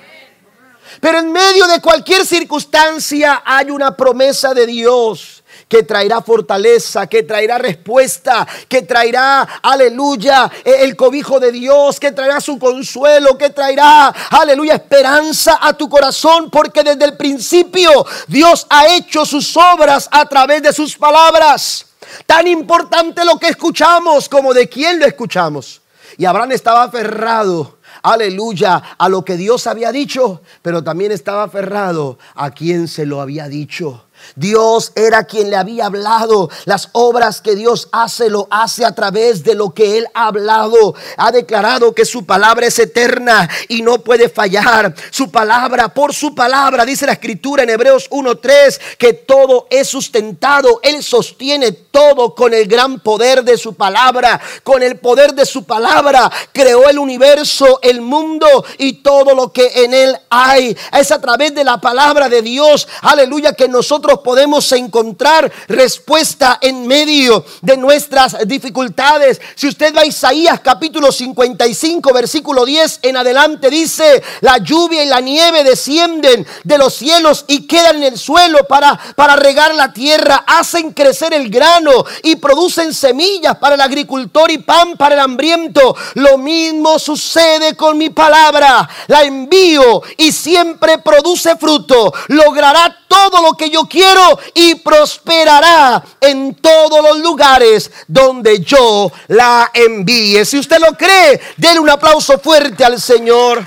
Pero en medio de cualquier circunstancia hay una promesa de Dios que traerá fortaleza, que traerá respuesta, que traerá, aleluya, e, el cobijo de Dios, que traerá su consuelo, que traerá, aleluya, esperanza a tu corazón, porque desde el principio Dios ha hecho sus obras a través de sus palabras. Tan importante lo que escuchamos como de quién lo escuchamos. Y Abraham estaba aferrado aleluya, a lo que Dios había dicho, pero también estaba aferrado a quien se lo había dicho. Dios era quien le había hablado. Las obras que Dios hace lo hace a través de lo que Él ha hablado. Ha declarado que su palabra es eterna y no puede fallar. Su palabra, por su palabra, dice la escritura en Hebreos 1.3, que todo es sustentado. Él sostiene todo con el gran poder de su palabra. Con el poder de su palabra creó el universo, el mundo y todo lo que en Él hay. Es a través de la palabra de Dios, aleluya, que nosotros podemos encontrar respuesta en medio de nuestras dificultades. Si usted va a Isaías capítulo 55, versículo 10 en adelante, dice, la lluvia y la nieve descienden de los cielos y quedan en el suelo para, para regar la tierra, hacen crecer el grano y producen semillas para el agricultor y pan para el hambriento. Lo mismo sucede con mi palabra. La envío y siempre produce fruto. Logrará todo lo que yo quiero y prosperará en todos los lugares donde yo la envíe. Si usted lo cree, denle un aplauso fuerte al Señor.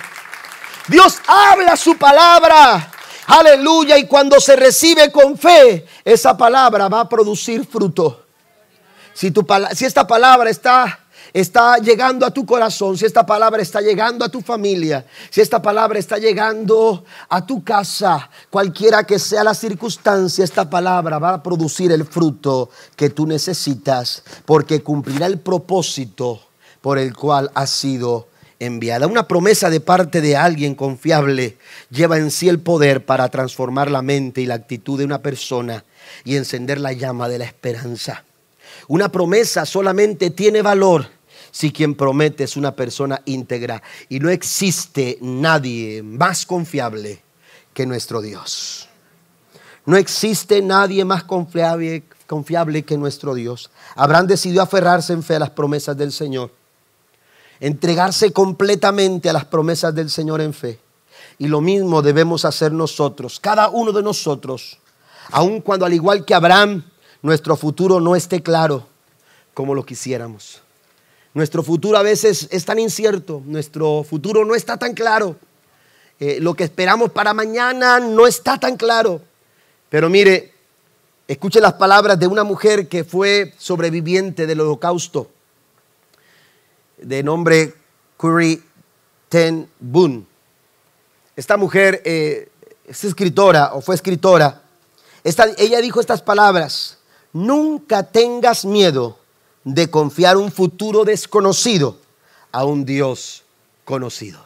Dios habla su palabra. Aleluya. Y cuando se recibe con fe, esa palabra va a producir fruto. Si, tu, si esta palabra está está llegando a tu corazón, si esta palabra está llegando a tu familia, si esta palabra está llegando a tu casa, cualquiera que sea la circunstancia, esta palabra va a producir el fruto que tú necesitas porque cumplirá el propósito por el cual ha sido enviada. Una promesa de parte de alguien confiable lleva en sí el poder para transformar la mente y la actitud de una persona y encender la llama de la esperanza. Una promesa solamente tiene valor si quien promete es una persona íntegra. Y no existe nadie más confiable que nuestro Dios. No existe nadie más confiable, que nuestro Dios. Abraham decidió aferrarse en fe a las promesas del Señor. Entregarse completamente a las promesas del Señor en fe. Y lo mismo debemos hacer nosotros, cada uno de nosotros, aun cuando al igual que Abraham, nuestro futuro no esté claro como lo quisiéramos. Nuestro futuro a veces es tan incierto, nuestro futuro no está tan claro. Eh, lo que esperamos para mañana no está tan claro. Pero mire, escuche las palabras de una mujer que fue sobreviviente del holocausto, de nombre Curry Ten Boon. Esta mujer eh, es escritora o fue escritora. ella dijo estas palabras, nunca tengas miedo de confiar un futuro desconocido a un Dios conocido.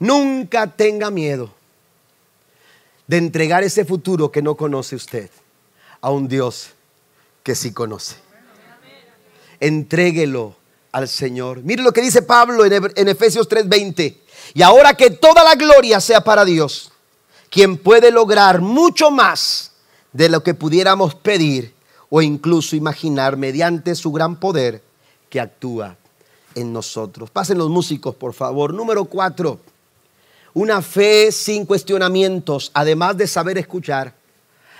Nunca tenga miedo de entregar ese futuro que no conoce usted a un Dios que sí conoce. Entréguelo al Señor. Mire lo que dice Pablo en Efesios 3:20. Y ahora que toda la gloria sea para Dios, quien puede lograr mucho más de lo que pudiéramos pedir o incluso imaginar mediante su gran poder que actúa en nosotros. Pasen los músicos, por favor. Número cuatro, una fe sin cuestionamientos, además de saber escuchar,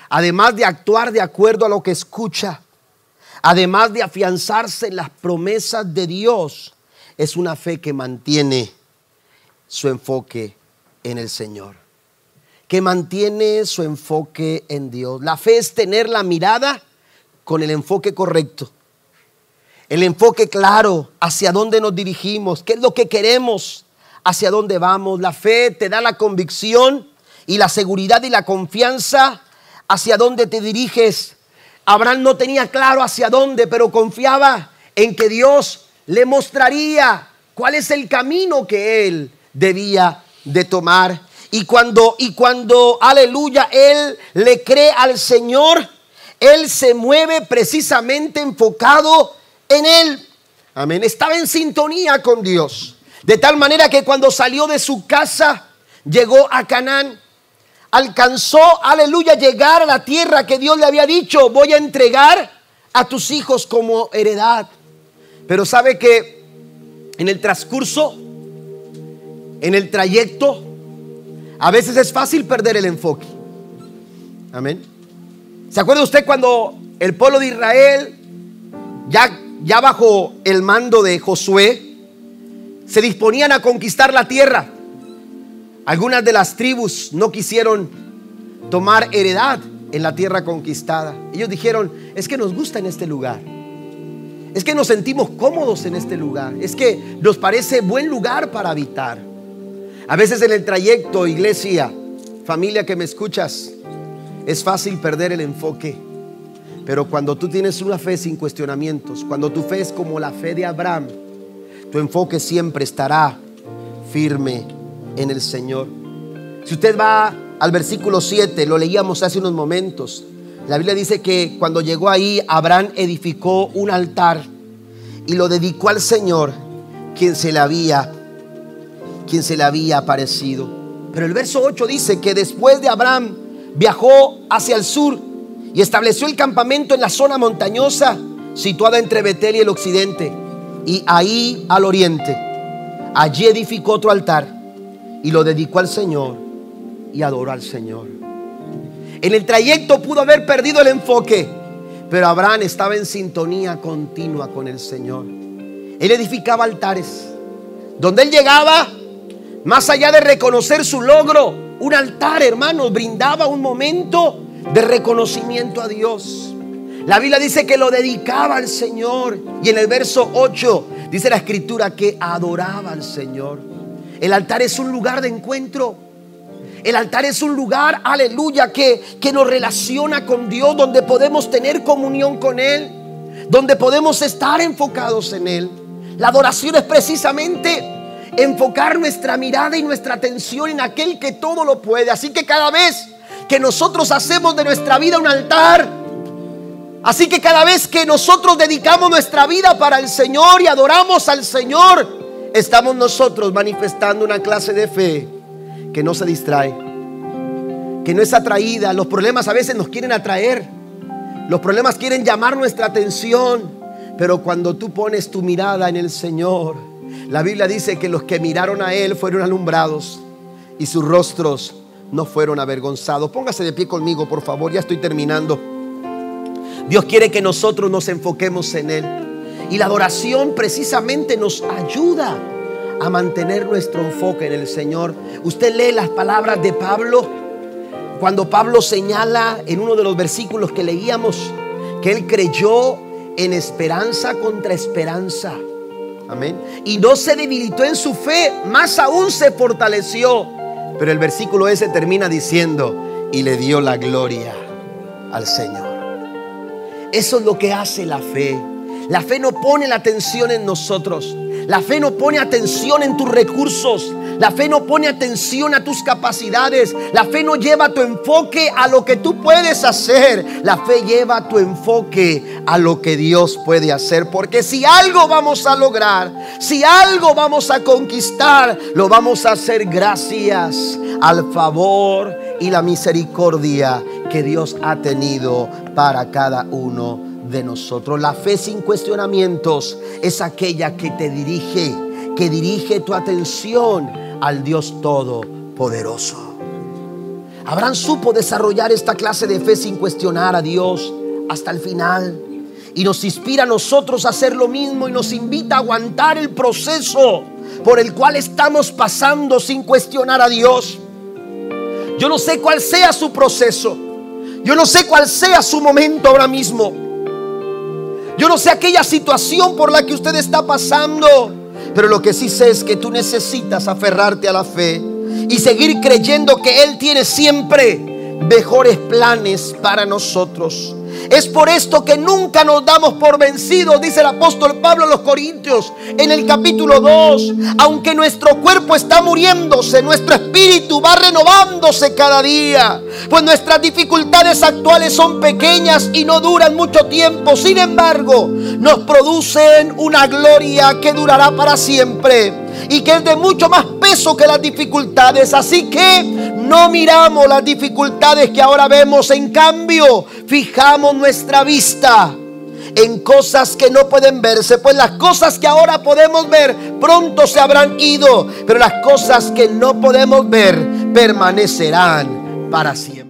además de actuar de acuerdo a lo que escucha, además de afianzarse en las promesas de Dios, es una fe que mantiene su enfoque en el Señor, que mantiene su enfoque en Dios. La fe es tener la mirada con el enfoque correcto. El enfoque claro hacia dónde nos dirigimos, qué es lo que queremos, hacia dónde vamos. La fe te da la convicción y la seguridad y la confianza hacia dónde te diriges. Abraham no tenía claro hacia dónde, pero confiaba en que Dios le mostraría cuál es el camino que él debía de tomar. Y cuando y cuando aleluya él le cree al Señor, él se mueve precisamente enfocado en Él. Amén. Estaba en sintonía con Dios. De tal manera que cuando salió de su casa, llegó a Canaán. alcanzó, aleluya, llegar a la tierra que Dios le había dicho, voy a entregar a tus hijos como heredad. Pero sabe que en el transcurso, en el trayecto, a veces es fácil perder el enfoque. Amén. ¿Se acuerda usted cuando el pueblo de Israel, ya, ya bajo el mando de Josué, se disponían a conquistar la tierra? Algunas de las tribus no quisieron tomar heredad en la tierra conquistada. Ellos dijeron, es que nos gusta en este lugar. Es que nos sentimos cómodos en este lugar. Es que nos parece buen lugar para habitar. A veces en el trayecto, iglesia, familia que me escuchas, es fácil perder el enfoque. Pero cuando tú tienes una fe sin cuestionamientos, cuando tu fe es como la fe de Abraham, tu enfoque siempre estará firme en el Señor. Si usted va al versículo 7, lo leíamos hace unos momentos, la Biblia dice que cuando llegó ahí, Abraham edificó un altar y lo dedicó al Señor, quien se le había, quien se le había aparecido. Pero el verso 8 dice que después de Abraham viajó hacia el sur y estableció el campamento en la zona montañosa situada entre Betel y el occidente y ahí al oriente. Allí edificó otro altar y lo dedicó al Señor y adoró al Señor. En el trayecto pudo haber perdido el enfoque, pero Abraham estaba en sintonía continua con el Señor. Él edificaba altares. Donde él llegaba, más allá de reconocer su logro, un altar, hermanos, brindaba un momento de reconocimiento a Dios. La Biblia dice que lo dedicaba al Señor. Y en el verso 8 dice la escritura que adoraba al Señor. El altar es un lugar de encuentro. El altar es un lugar, aleluya, que, que nos relaciona con Dios, donde podemos tener comunión con Él, donde podemos estar enfocados en Él. La adoración es precisamente enfocar nuestra mirada y nuestra atención en aquel que todo lo puede. Así que cada vez que nosotros hacemos de nuestra vida un altar, así que cada vez que nosotros dedicamos nuestra vida para el Señor y adoramos al Señor, estamos nosotros manifestando una clase de fe que no se distrae, que no es atraída. Los problemas a veces nos quieren atraer, los problemas quieren llamar nuestra atención, pero cuando tú pones tu mirada en el Señor, la Biblia dice que los que miraron a Él fueron alumbrados y sus rostros no fueron avergonzados. Póngase de pie conmigo, por favor, ya estoy terminando. Dios quiere que nosotros nos enfoquemos en Él. Y la adoración precisamente nos ayuda a mantener nuestro enfoque en el Señor. Usted lee las palabras de Pablo cuando Pablo señala en uno de los versículos que leíamos que él creyó en esperanza contra esperanza. Amén. Y no se debilitó en su fe, más aún se fortaleció. Pero el versículo ese termina diciendo, y le dio la gloria al Señor. Eso es lo que hace la fe. La fe no pone la atención en nosotros. La fe no pone atención en tus recursos. La fe no pone atención a tus capacidades. La fe no lleva tu enfoque a lo que tú puedes hacer. La fe lleva tu enfoque a lo que Dios puede hacer. Porque si algo vamos a lograr, si algo vamos a conquistar, lo vamos a hacer gracias al favor y la misericordia que Dios ha tenido para cada uno de nosotros. La fe sin cuestionamientos es aquella que te dirige, que dirige tu atención al Dios Todopoderoso. Abraham supo desarrollar esta clase de fe sin cuestionar a Dios hasta el final. Y nos inspira a nosotros a hacer lo mismo y nos invita a aguantar el proceso por el cual estamos pasando sin cuestionar a Dios. Yo no sé cuál sea su proceso. Yo no sé cuál sea su momento ahora mismo. Yo no sé aquella situación por la que usted está pasando, pero lo que sí sé es que tú necesitas aferrarte a la fe y seguir creyendo que Él tiene siempre mejores planes para nosotros. Es por esto que nunca nos damos por vencidos, dice el apóstol Pablo a los Corintios en el capítulo 2. Aunque nuestro cuerpo está muriéndose, nuestro espíritu va renovándose cada día. Pues nuestras dificultades actuales son pequeñas y no duran mucho tiempo. Sin embargo, nos producen una gloria que durará para siempre y que es de mucho más peso que las dificultades. Así que No miramos las dificultades que ahora vemos, en cambio, fijamos nuestra vista en cosas que no pueden verse, pues las cosas que ahora podemos ver pronto se habrán ido, pero las cosas que no podemos ver permanecerán para siempre.